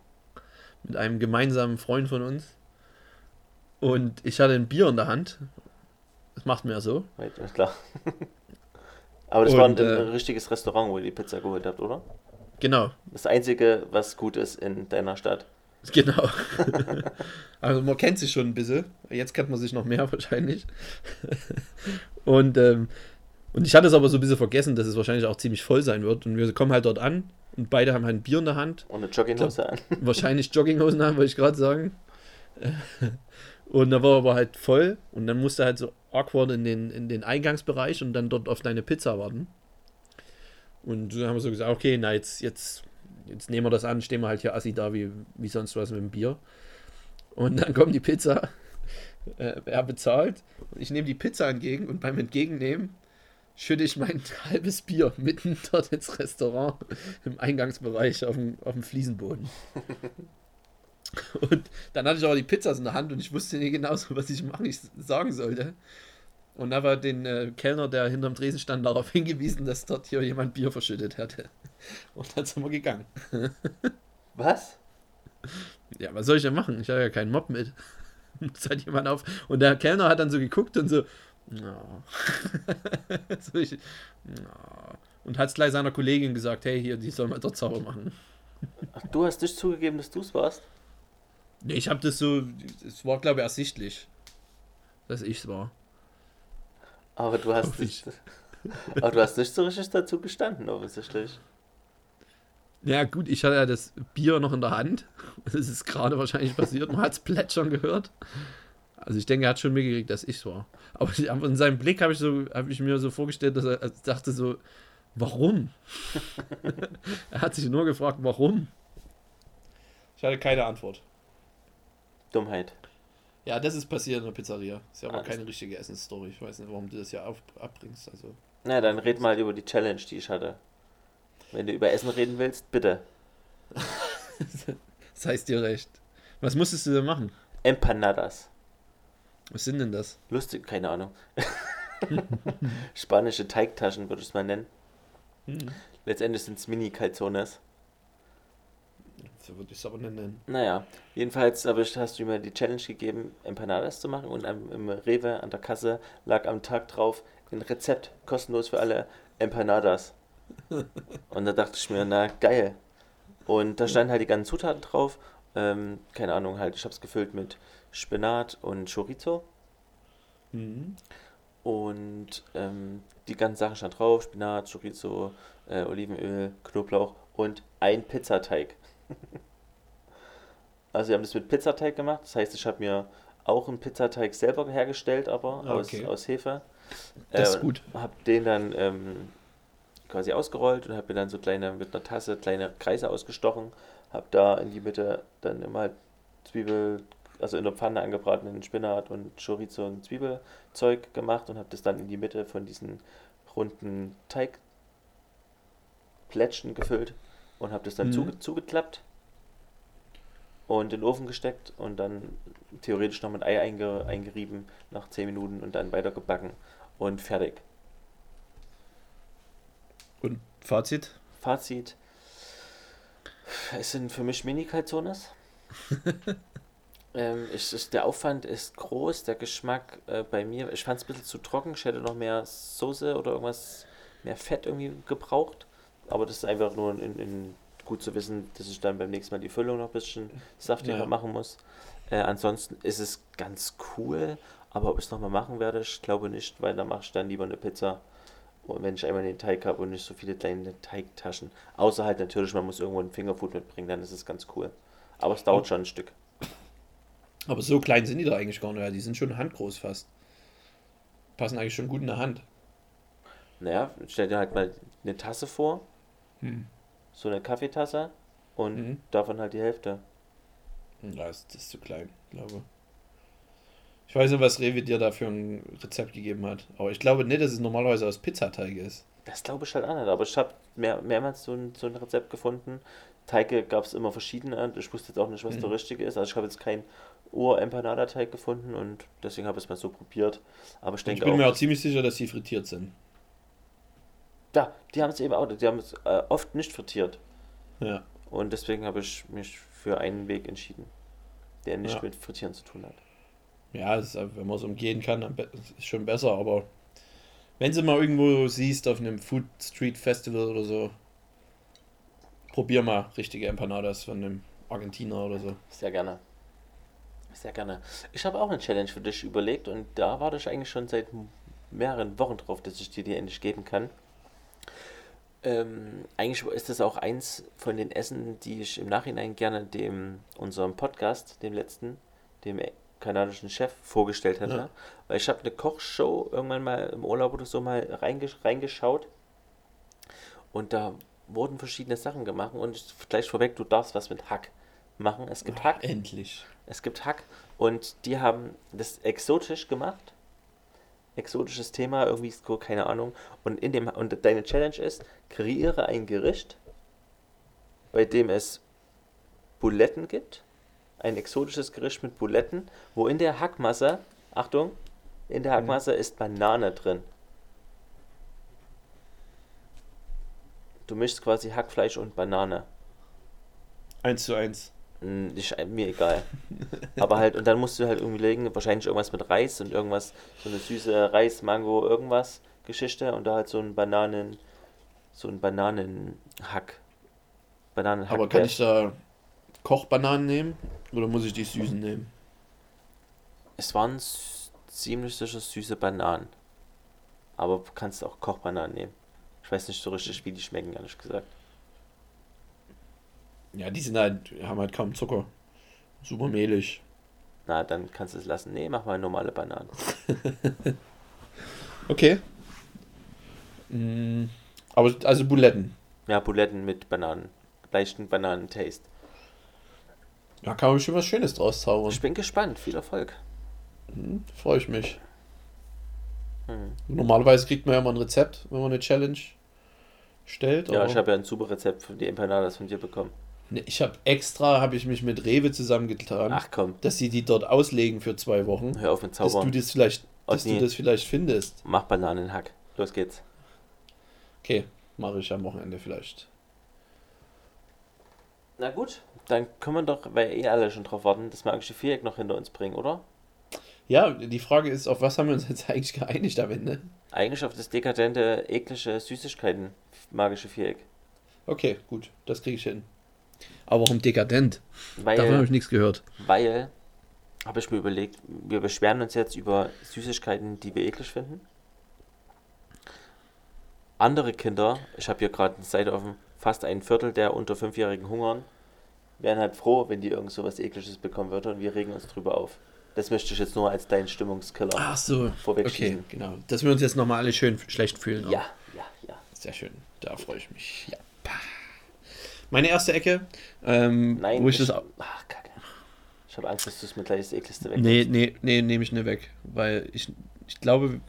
Mit einem gemeinsamen Freund von uns. Und ich hatte ein Bier in der Hand. Das macht mir ja so. Ist klar. Aber das war ein, Und, äh, ein richtiges Restaurant, wo ihr die Pizza geholt habt, oder? Genau, Das Einzige, was gut ist in deiner Stadt. genau. also man kennt sich schon ein bisschen. Jetzt kennt man sich noch mehr wahrscheinlich. Und, ähm, und ich hatte es aber so ein bisschen vergessen, dass es wahrscheinlich auch ziemlich voll sein wird. Und wir kommen halt dort an und beide haben halt ein Bier in der Hand. Und eine Jogginghose an. wahrscheinlich Jogginghosen haben, wollte ich gerade sagen. Und da war aber halt voll und dann musste halt so awkward in den, in den Eingangsbereich und dann dort auf deine Pizza warten. Und dann haben wir so gesagt, okay, na jetzt, jetzt, jetzt nehmen wir das an, stehen wir halt hier assi da wie, wie sonst was mit dem Bier. Und dann kommt die Pizza, äh, er bezahlt und ich nehme die Pizza entgegen und beim Entgegennehmen schütte ich mein halbes Bier mitten dort ins Restaurant im Eingangsbereich auf dem, auf dem Fliesenboden. Und dann hatte ich aber die Pizzas in der Hand und ich wusste nicht genau, was ich machen, ich sagen sollte. Und da war den äh, Kellner, der hinterm Tresen stand, darauf hingewiesen, dass dort hier jemand Bier verschüttet hatte. Und dann sind wir gegangen. Was? Ja, was soll ich denn machen? Ich habe ja keinen Mob mit. Muss halt jemand auf. Und der Kellner hat dann so geguckt und so. No. so ich, no. Und hat es gleich seiner Kollegin gesagt, hey, hier, die soll mal dort sauber machen. Ach, du hast nicht zugegeben, dass du es warst? Nee, ich habe das so, es war glaube ich ersichtlich, dass ich es war. Aber du hast Hoffe nicht, aber du hast nicht so richtig dazu gestanden, offensichtlich. Ja gut, ich hatte ja das Bier noch in der Hand. Das ist gerade wahrscheinlich passiert. Man hat es plätschern gehört. Also ich denke, er hat schon mitgekriegt, dass ich es war. Aber ich, in seinem Blick habe ich, so, hab ich mir so vorgestellt, dass er dachte so, warum? er hat sich nur gefragt, warum? Ich hatte keine Antwort. Dummheit. Ja, das ist passiert in der Pizzeria. Ist ja aber Alles keine richtige Essensstory. Ich weiß nicht, warum du das ja auf, abbringst. Also. Na, dann red mal über die Challenge, die ich hatte. Wenn du über Essen reden willst, bitte. Das heißt dir recht. Was musstest du denn machen? Empanadas. Was sind denn das? Lustig, keine Ahnung. Spanische Teigtaschen würde ich es mal nennen. Hm. Letztendlich sind es Mini-Calzones. So würde ich es aber nicht nennen. Naja, jedenfalls aber ich- hast du mir die Challenge gegeben, Empanadas zu machen und am, im Rewe an der Kasse lag am Tag drauf ein Rezept, kostenlos für alle Empanadas. Und da dachte ich mir, na geil. Und da standen halt die ganzen Zutaten drauf. Ähm, keine Ahnung, halt, ich habe es gefüllt mit Spinat und Chorizo. Mhm. Und ähm, die ganzen Sachen standen drauf: Spinat, Chorizo, äh, Olivenöl, Knoblauch und ein Pizzateig. also, wir haben das mit Pizzateig gemacht. Das heißt, ich habe mir auch einen Pizzateig selber hergestellt, aber Ah, aus, okay. aus Hefe. Das ist Äh, gut. Habe den dann ähm, quasi ausgerollt und habe mir dann so kleine, mit einer Tasse kleine Kreise ausgestochen. Habe da in die Mitte dann immer halt Zwiebel, also in der Pfanne angebratenen Spinat und Chorizo und Zwiebelzeug gemacht und habe das dann in die Mitte von diesen runden Teigplätschen gefüllt und habe das dann Mhm. zuge zugeklappt und in den Ofen gesteckt und dann theoretisch noch mit Ei einge eingerieben nach 10 Minuten und dann weiter gebacken und fertig. Und Fazit? Fazit. Es sind für mich Mini-Calzones. ähm, ich, ich, der Aufwand ist groß, der Geschmack äh, bei mir, ich fand es ein bisschen zu trocken. Ich hätte noch mehr Soße oder irgendwas, mehr Fett irgendwie gebraucht. Aber das ist einfach nur in, in, gut zu wissen, dass ich dann beim nächsten Mal die Füllung noch ein bisschen saftiger Ja. machen muss. Äh, ansonsten ist es ganz cool, aber ob ich es nochmal machen werde, ich glaube nicht, weil dann mache ich dann lieber eine Pizza. Und wenn ich einmal den Teig habe und nicht so viele kleine Teigtaschen. Außer halt natürlich, man muss irgendwo einen Fingerfood mitbringen, dann ist es ganz cool. Aber es dauert schon ein Stück. Aber so klein sind die da eigentlich gar nicht. Ja, Die sind schon handgroß fast. Passen eigentlich schon gut in der Hand. Naja, stell dir halt mal eine Tasse vor, Hm. so eine Kaffeetasse und Mhm. davon halt die Hälfte. Ja, ist, das ist zu klein, glaube ich. weiß nicht, was Rewe dir da für ein Rezept gegeben hat. Aber ich glaube nicht, dass es normalerweise aus Pizzateig ist. Das glaube ich halt auch nicht, aber ich habe mehr, mehrmals so ein, so ein Rezept gefunden. Teige gab es immer verschiedene und ich wusste jetzt auch nicht, was der Mhm. richtige ist. Also ich habe jetzt keinen Ur-Empanada-Teig gefunden und deswegen habe ich es mal so probiert. Aber ich Ich denke bin mir auch, auch ziemlich sicher, dass sie frittiert sind. ja, die haben es eben auch, die haben es äh, oft nicht frittiert. Ja. Und deswegen habe ich mich für einen Weg entschieden, der nicht Ja. mit Frittieren zu tun hat. Ja, ist, wenn man es umgehen kann, dann ist schon besser, aber wenn du mal irgendwo siehst auf einem Food Street Festival oder so, probier mal richtige Empanadas von einem Argentiner oder so. Sehr gerne. Sehr gerne. Ich habe auch eine Challenge für dich überlegt und da warte ich eigentlich schon seit mehreren Wochen drauf, dass ich dir die endlich geben kann. Ähm, eigentlich ist das auch eins von den Essen, die ich im Nachhinein gerne dem unserem Podcast, dem letzten, dem kanadischen Chef vorgestellt hätte. Ja. Weil ich habe eine Kochshow irgendwann mal im Urlaub oder so mal reingesch reingeschaut und da wurden verschiedene Sachen gemacht und ich- gleich vorweg, du darfst was mit Hack machen. Es gibt Hack. Endlich. Es gibt Hack und die haben das exotisch gemacht. Exotisches Thema, irgendwie keine Ahnung. Und in dem und deine Challenge ist, kreiere ein Gericht, bei dem es Buletten gibt. Ein exotisches Gericht mit Buletten, wo in der Hackmasse, Achtung, in der Hackmasse ist Banane drin. Du mischst quasi Hackfleisch und Banane. Eins zu eins. Hm, Ich, mir egal. Aber halt, und dann musst du halt irgendwie legen, wahrscheinlich irgendwas mit Reis und irgendwas, so eine süße Reis, Mango, irgendwas Geschichte und da halt so ein Bananen, so ein Bananenhack. Bananen Aber kann ich da Kochbananen nehmen oder muss ich die süßen nehmen? Es waren ziemlich sicher süße Bananen. Aber du kannst auch Kochbananen nehmen. Ich weiß nicht so richtig, wie die schmecken, ehrlich gesagt. Ja, die sind halt, haben halt kaum Zucker. Super mehlig. Na, dann kannst du es lassen. Nee, mach mal normale Bananen. Okay. Mm, aber also Buletten. Ja, Buletten mit Bananen. Leichten Bananentaste. Da kann man bestimmt was Schönes draus zaubern. Ich bin gespannt. Viel Erfolg. Hm, Freue ich mich. Hm. Normalerweise kriegt man ja mal ein Rezept, wenn man eine Challenge stellt. Ja, ich habe ja ein super Rezept für die Empanadas von dir bekommen. Ne, ich habe extra, habe ich mich mit Rewe zusammengetan, Ach komm, dass sie die dort auslegen für zwei Wochen. hör auf mit Dass du Zaubern. das vielleicht, dass du das vielleicht findest. Mach Bananenhack. Los geht's. Okay, mache ich am Wochenende vielleicht. Na gut, dann können wir doch, weil eh alle schon drauf warten, das magische Viereck noch hinter uns bringen, oder? Ja, die Frage ist, auf was haben wir uns jetzt eigentlich geeinigt am Ende? Eigentlich auf das dekadente, eklige Süßigkeiten magische Viereck. Okay, gut, das kriege ich hin. Aber warum dekadent? Weil, Davon habe ich nichts gehört. weil, habe ich mir überlegt, wir beschweren uns jetzt über Süßigkeiten, die wir eklig finden. Andere Kinder, ich habe hier gerade eine Seite offen, fast ein Viertel der unter Fünfjährigen hungern, wären halt froh, wenn die irgend so was Ekliges bekommen würden und wir regen uns drüber auf. Das möchte ich jetzt nur als deinen Stimmungskiller Ach so, okay, genau. Dass wir uns jetzt nochmal alle schön schlecht fühlen. auch. Ja, ja, ja. Sehr schön, da freue ich mich. Ja. Meine erste Ecke, ähm, Nein, wo ich das... ach, kacke. Ich habe Angst, dass du es mir gleich das ekligste weg. Nee, nee, nee, nehme ich nicht weg. Weil ich, ich glaube,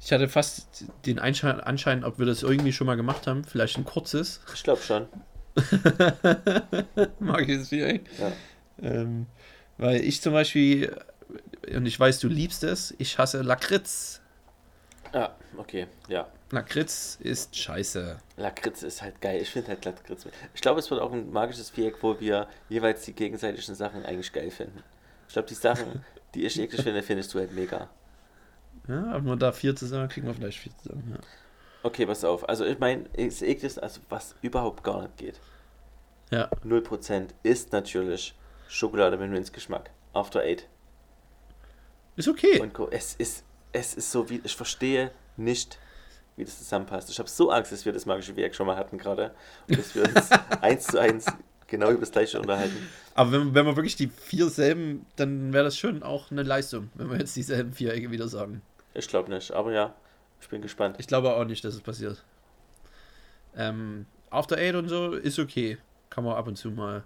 ich hatte fast den Einschein, Anschein, ob wir das irgendwie schon mal gemacht haben. Vielleicht ein kurzes. Ich glaube schon. Mag ich es vielleicht. Ja. Ähm, weil ich zum Beispiel, und ich weiß, du liebst es, ich hasse Lakritz. Ja, okay, ja. Lakritz ist scheiße. Lakritz ist halt geil. Ich finde halt Lakritz. Ich glaube, es wird auch ein magisches Viereck, wo wir jeweils die gegenseitigen Sachen eigentlich geil finden. Ich glaube, die Sachen, die ich eklig finde, findest du halt mega. Ja, aber wir da vier zusammen, kriegen wir vielleicht vier zusammen. Ja. Okay, pass auf. Also ich meine, das ekligste, also was überhaupt gar nicht geht, ja. 0% ist natürlich Schokolade mit Minzgeschmack. After Eight. Ist okay. Und. Es ist, es ist so wie, ich verstehe nicht, wie das zusammenpasst. Ich habe so Angst, dass wir das magische Werk schon mal hatten gerade. Und dass wir uns eins zu eins genau über das gleiche unterhalten. Aber wenn, wenn wir wirklich die vier selben, dann wäre das schon auch eine Leistung, wenn wir jetzt dieselben Vierecke wieder sagen. Ich glaube nicht, aber ja, ich bin gespannt. Ich glaube auch nicht, dass es passiert. Ähm, After Eight und so ist okay. Kann man ab und zu mal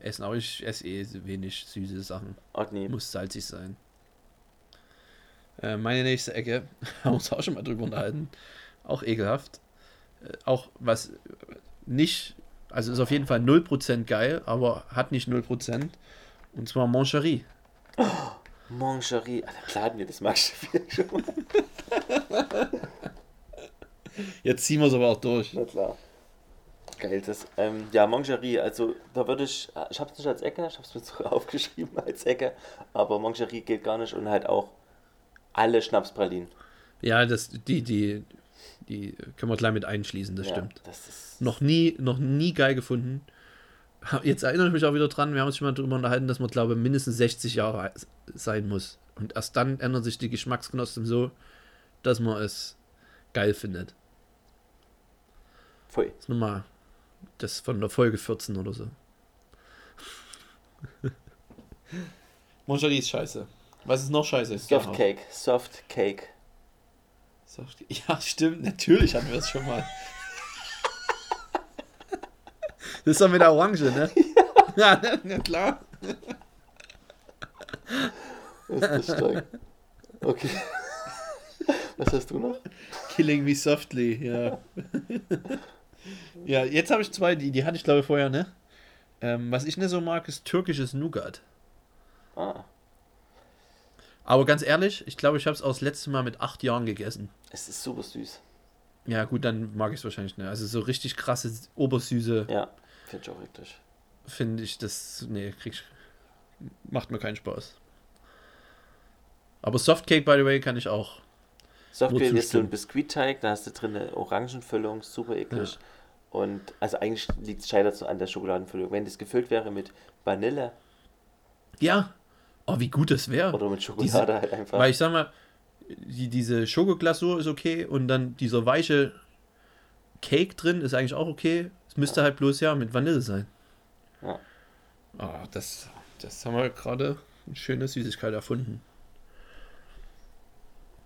essen. Aber ich esse eh wenig süße Sachen. Otni, Muss salzig sein. Äh, meine nächste Ecke, haben wir uns auch schon mal drüber unterhalten. Auch ekelhaft. Äh, auch was nicht, also ist auf jeden Fall 0% geil, aber hat nicht 0%. Und zwar Mancherie. Mangerie. Alter, klar hatten wir das Viereck schon mal. Jetzt ziehen wir es aber auch durch. Na klar. Geil, das. Ähm, ja, Mangerie, also da würde ich, ich habe es nicht als Ecke, ich habe es mir so aufgeschrieben als Ecke, aber Mangerie geht gar nicht und halt auch alle Schnapspralinen. Ja, das, die, die, die können wir gleich mit einschließen, das ja, stimmt. Das ist, Noch nie, noch nie geil gefunden. Jetzt erinnere ich mich auch wieder dran, wir haben uns schon mal darüber unterhalten, dass man, glaube ich, mindestens 60 Jahre sein muss. Und erst dann ändern sich die Geschmacksknospen so, dass man es geil findet. Pfui. Das ist nochmal das von der Folge 14 oder so. Moncherie ist scheiße. Was ist noch scheiße? Soft Cake, Soft Cake. Soft Ja, stimmt, natürlich hatten wir es schon mal. Das ist doch mit der Orange, ne? Ja, ja, klar. Ist das stark. Okay. Was hast du noch? Killing Me Softly, ja. ja, jetzt habe ich zwei, die, die hatte ich glaube ich vorher, ne? Ähm, was ich nicht so mag, ist türkisches Nougat. Ah, Aber ganz ehrlich, ich glaube, ich habe es auch das letzte Mal mit acht Jahren gegessen. es ist super süß. Ja, gut, dann mag ich es wahrscheinlich nicht. Also so richtig krasse, obersüße Ja, finde ich auch wirklich. finde ich das. Nee, krieg ich, macht mir keinen Spaß. Aber Softcake, by the way, kann ich auch. Soft Nur Cake ist so ein. Biskuitteig, da hast du drin eine Orangenfüllung, super eklig. Und also eigentlich liegt es scheitert so an der Schokoladenfüllung. Wenn das gefüllt wäre mit Vanille Ja. Oh, wie gut das wäre. oder mit Schokolade halt einfach. Weil ich sag mal, die, diese Schokoglasur ist okay und dann dieser weiche Cake drin ist eigentlich auch okay. Es müsste halt bloß ja mit Vanille sein. Ja. Ah, das, das haben wir gerade eine schöne Süßigkeit erfunden.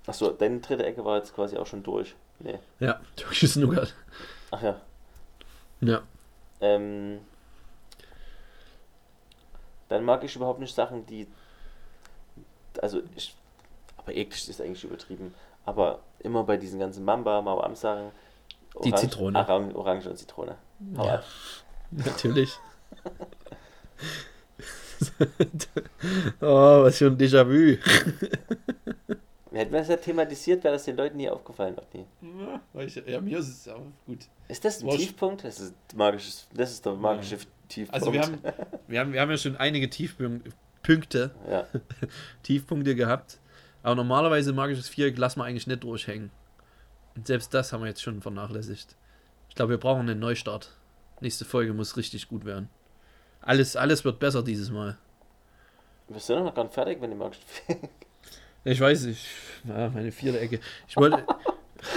Achso, deine dritte Ecke war jetzt quasi auch schon durch. Nee. Ja, türkisches Nougat. Ach ja. Ja. Ähm, dann mag ich überhaupt nicht Sachen, die. Also, ich. Aber eklig ist eigentlich übertrieben. Aber immer bei diesen ganzen Mamba, Mauam Sachen. Die Zitrone. Orange, Orange und Zitrone. Hau Ja. ab. Natürlich. oh, was für ein Déjà-vu. Hätten wir das ja thematisiert, wäre das den Leuten nie aufgefallen. Noch nie. Ja, mir ist es auch gut. Ist das ein sch- Tiefpunkt? Das ist, magisches, das ist der magische Tiefpunkt. Also wir haben, wir haben, wir haben ja schon einige Tiefpunkte, Ja. Tiefpunkte gehabt. Aber normalerweise magisches Viereck lassen wir eigentlich nicht durchhängen. Und selbst das haben wir jetzt schon vernachlässigt. Ich glaube, wir brauchen einen Neustart. Nächste Folge muss richtig gut werden. Alles, alles wird besser dieses Mal. Wir sind noch gar nicht fertig, wenn die magische Ich weiß nicht. Ja, meine vierte Ecke. Ich wollte.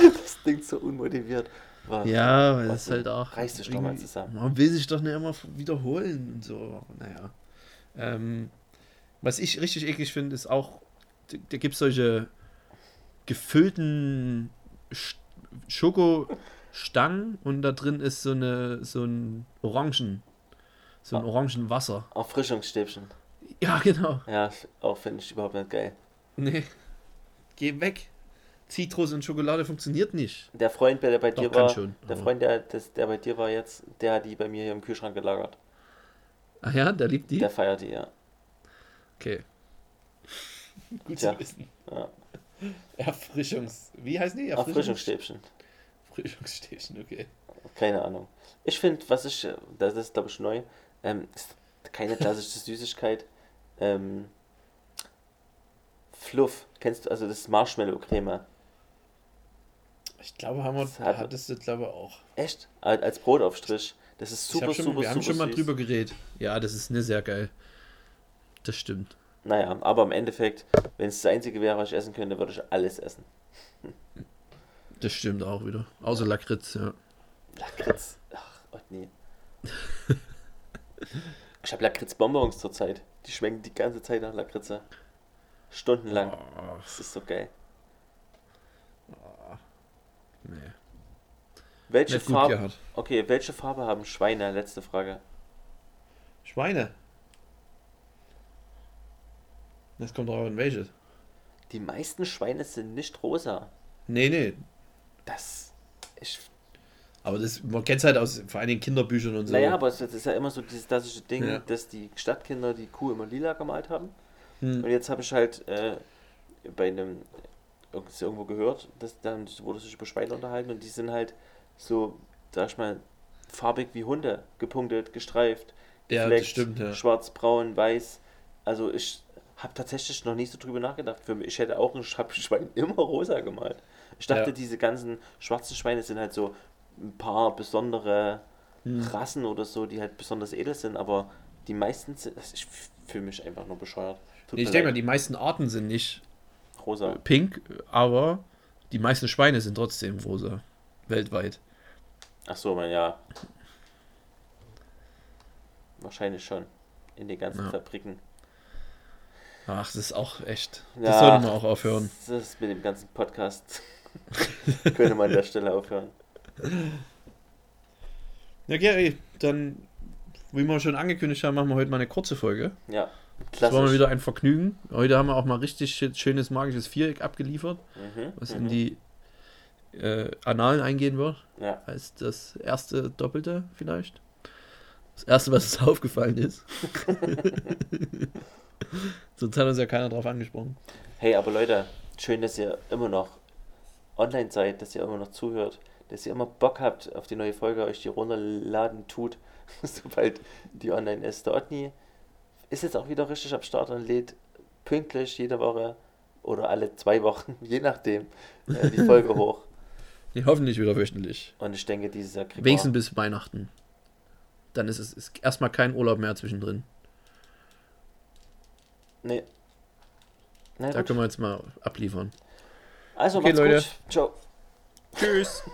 Das klingt so unmotiviert. Was? Ja, weil das ist halt auch. reiß dich doch mal zusammen. Man will sich doch nicht immer wiederholen und so. Naja. Ähm, was ich richtig eklig finde, ist auch, da, gibt es solche gefüllten Sch- Schokostangen und da drin ist so eine so ein Orangen. So ein. Orangenwasser. Erfrischungsstäbchen. Ja, genau. Ja, auch finde ich überhaupt nicht geil. Nee. Geh weg. Zitrus und Schokolade funktioniert nicht. Der Freund, der bei Doch, dir war, schon, der Freund, der, das, der bei dir war jetzt, der hat die bei mir hier im Kühlschrank gelagert. Ach ja, der liebt die? Der feiert die, ja. Okay. Gut Tja. zu wissen. ja. Erfrischungs... Wie heißen die? Erfrischungsstäbchen. Erfrischungsstäbchen, okay. Keine Ahnung. Ich finde, was ich, äh, das ist glaube ich neu, ähm, ist keine klassische Süßigkeit. Ähm, Fluff, kennst du, also das ist Marshmallow-Creme. Ich glaube, haben wir, Das hat- hattest du, glaube ich, auch. Echt? Als Brotaufstrich. Das ist Ich super, schon, super, wir haben super schon mal süß. drüber geredet. Ja, das ist ne sehr geil. Das stimmt. Naja, aber im Endeffekt, wenn es das einzige wäre, was ich essen könnte, würde ich alles essen. Das stimmt auch wieder. Außer Lakritz, ja. Lakritz. Ach, Gott, nee. Ich habe Lakritz-Bonbons zurzeit. Die schmecken die ganze Zeit nach Lakritze. Stundenlang. Oh, Das ist so geil. nee. Welche Farbe? Okay, welche Farbe haben Schweine? Letzte Frage. Schweine. Das kommt drauf an welches. Die meisten Schweine sind nicht rosa. Nee, nee. Das. Ich, Aber das, man kennt es halt aus vor allen Dingen Kinderbüchern und so. Naja, aber es ist ja immer so dieses klassische Ding, Ja. dass die Stadtkinder die Kuh immer lila gemalt haben. Hm. Und jetzt habe ich halt äh, bei einem irgend- irgendwo gehört, dass da wurde sich über Schweine unterhalten und die sind halt so, sag ich mal, farbig wie Hunde, gepunktet, gestreift, Ja, gefleckt, das stimmt, ja. schwarz, braun, weiß. Also ich habe tatsächlich noch nicht so drüber nachgedacht. Für mich, ich hätte auch ein Sch- Schwein immer rosa gemalt. Ich dachte, Ja. diese ganzen schwarzen Schweine sind halt so ein paar besondere Hm. Rassen oder so, die halt besonders edel sind, aber die meisten sind, ich fühle mich einfach nur bescheuert. Tut Ich denke mal, die meisten Arten sind nicht rosa. pink, aber die meisten Schweine sind trotzdem rosa. Weltweit. Ach so, man, ja. Wahrscheinlich schon. In den ganzen Ja. Fabriken. Ach, das ist auch echt. Das Ja. sollte man auch aufhören. Das ist mit dem ganzen Podcast. Könnte man an der Stelle aufhören. Ja, Gary, dann, wie wir schon angekündigt haben, machen wir heute mal eine kurze Folge. Ja. Das war mal Klassisch. wieder ein Vergnügen. Heute haben wir auch mal richtig schö- schönes magisches Viereck abgeliefert, Mhm. was mhm. in die äh, Annalen eingehen wird. Ja. Als das erste Doppelte vielleicht. Das erste, was uns aufgefallen ist. Sonst hat uns ja keiner drauf angesprochen. Hey, aber Leute, schön, dass ihr immer noch online seid, dass ihr immer noch zuhört, dass ihr immer Bock habt auf die neue Folge, euch die runterladen tut, sobald die online ist. Der Otni ist jetzt auch wieder richtig am Start und lädt pünktlich jede Woche oder alle zwei Wochen, je nachdem, äh, die Folge hoch. Nee, hoffentlich wieder wöchentlich. Und ich denke, dieses Jahr kriegen Wenigstens bis Weihnachten. Dann ist es ist erstmal kein Urlaub mehr zwischendrin. Nee. Na Da gut. können wir jetzt mal abliefern. Also, Okay, macht's Leute. gut. Ciao. Tschüss.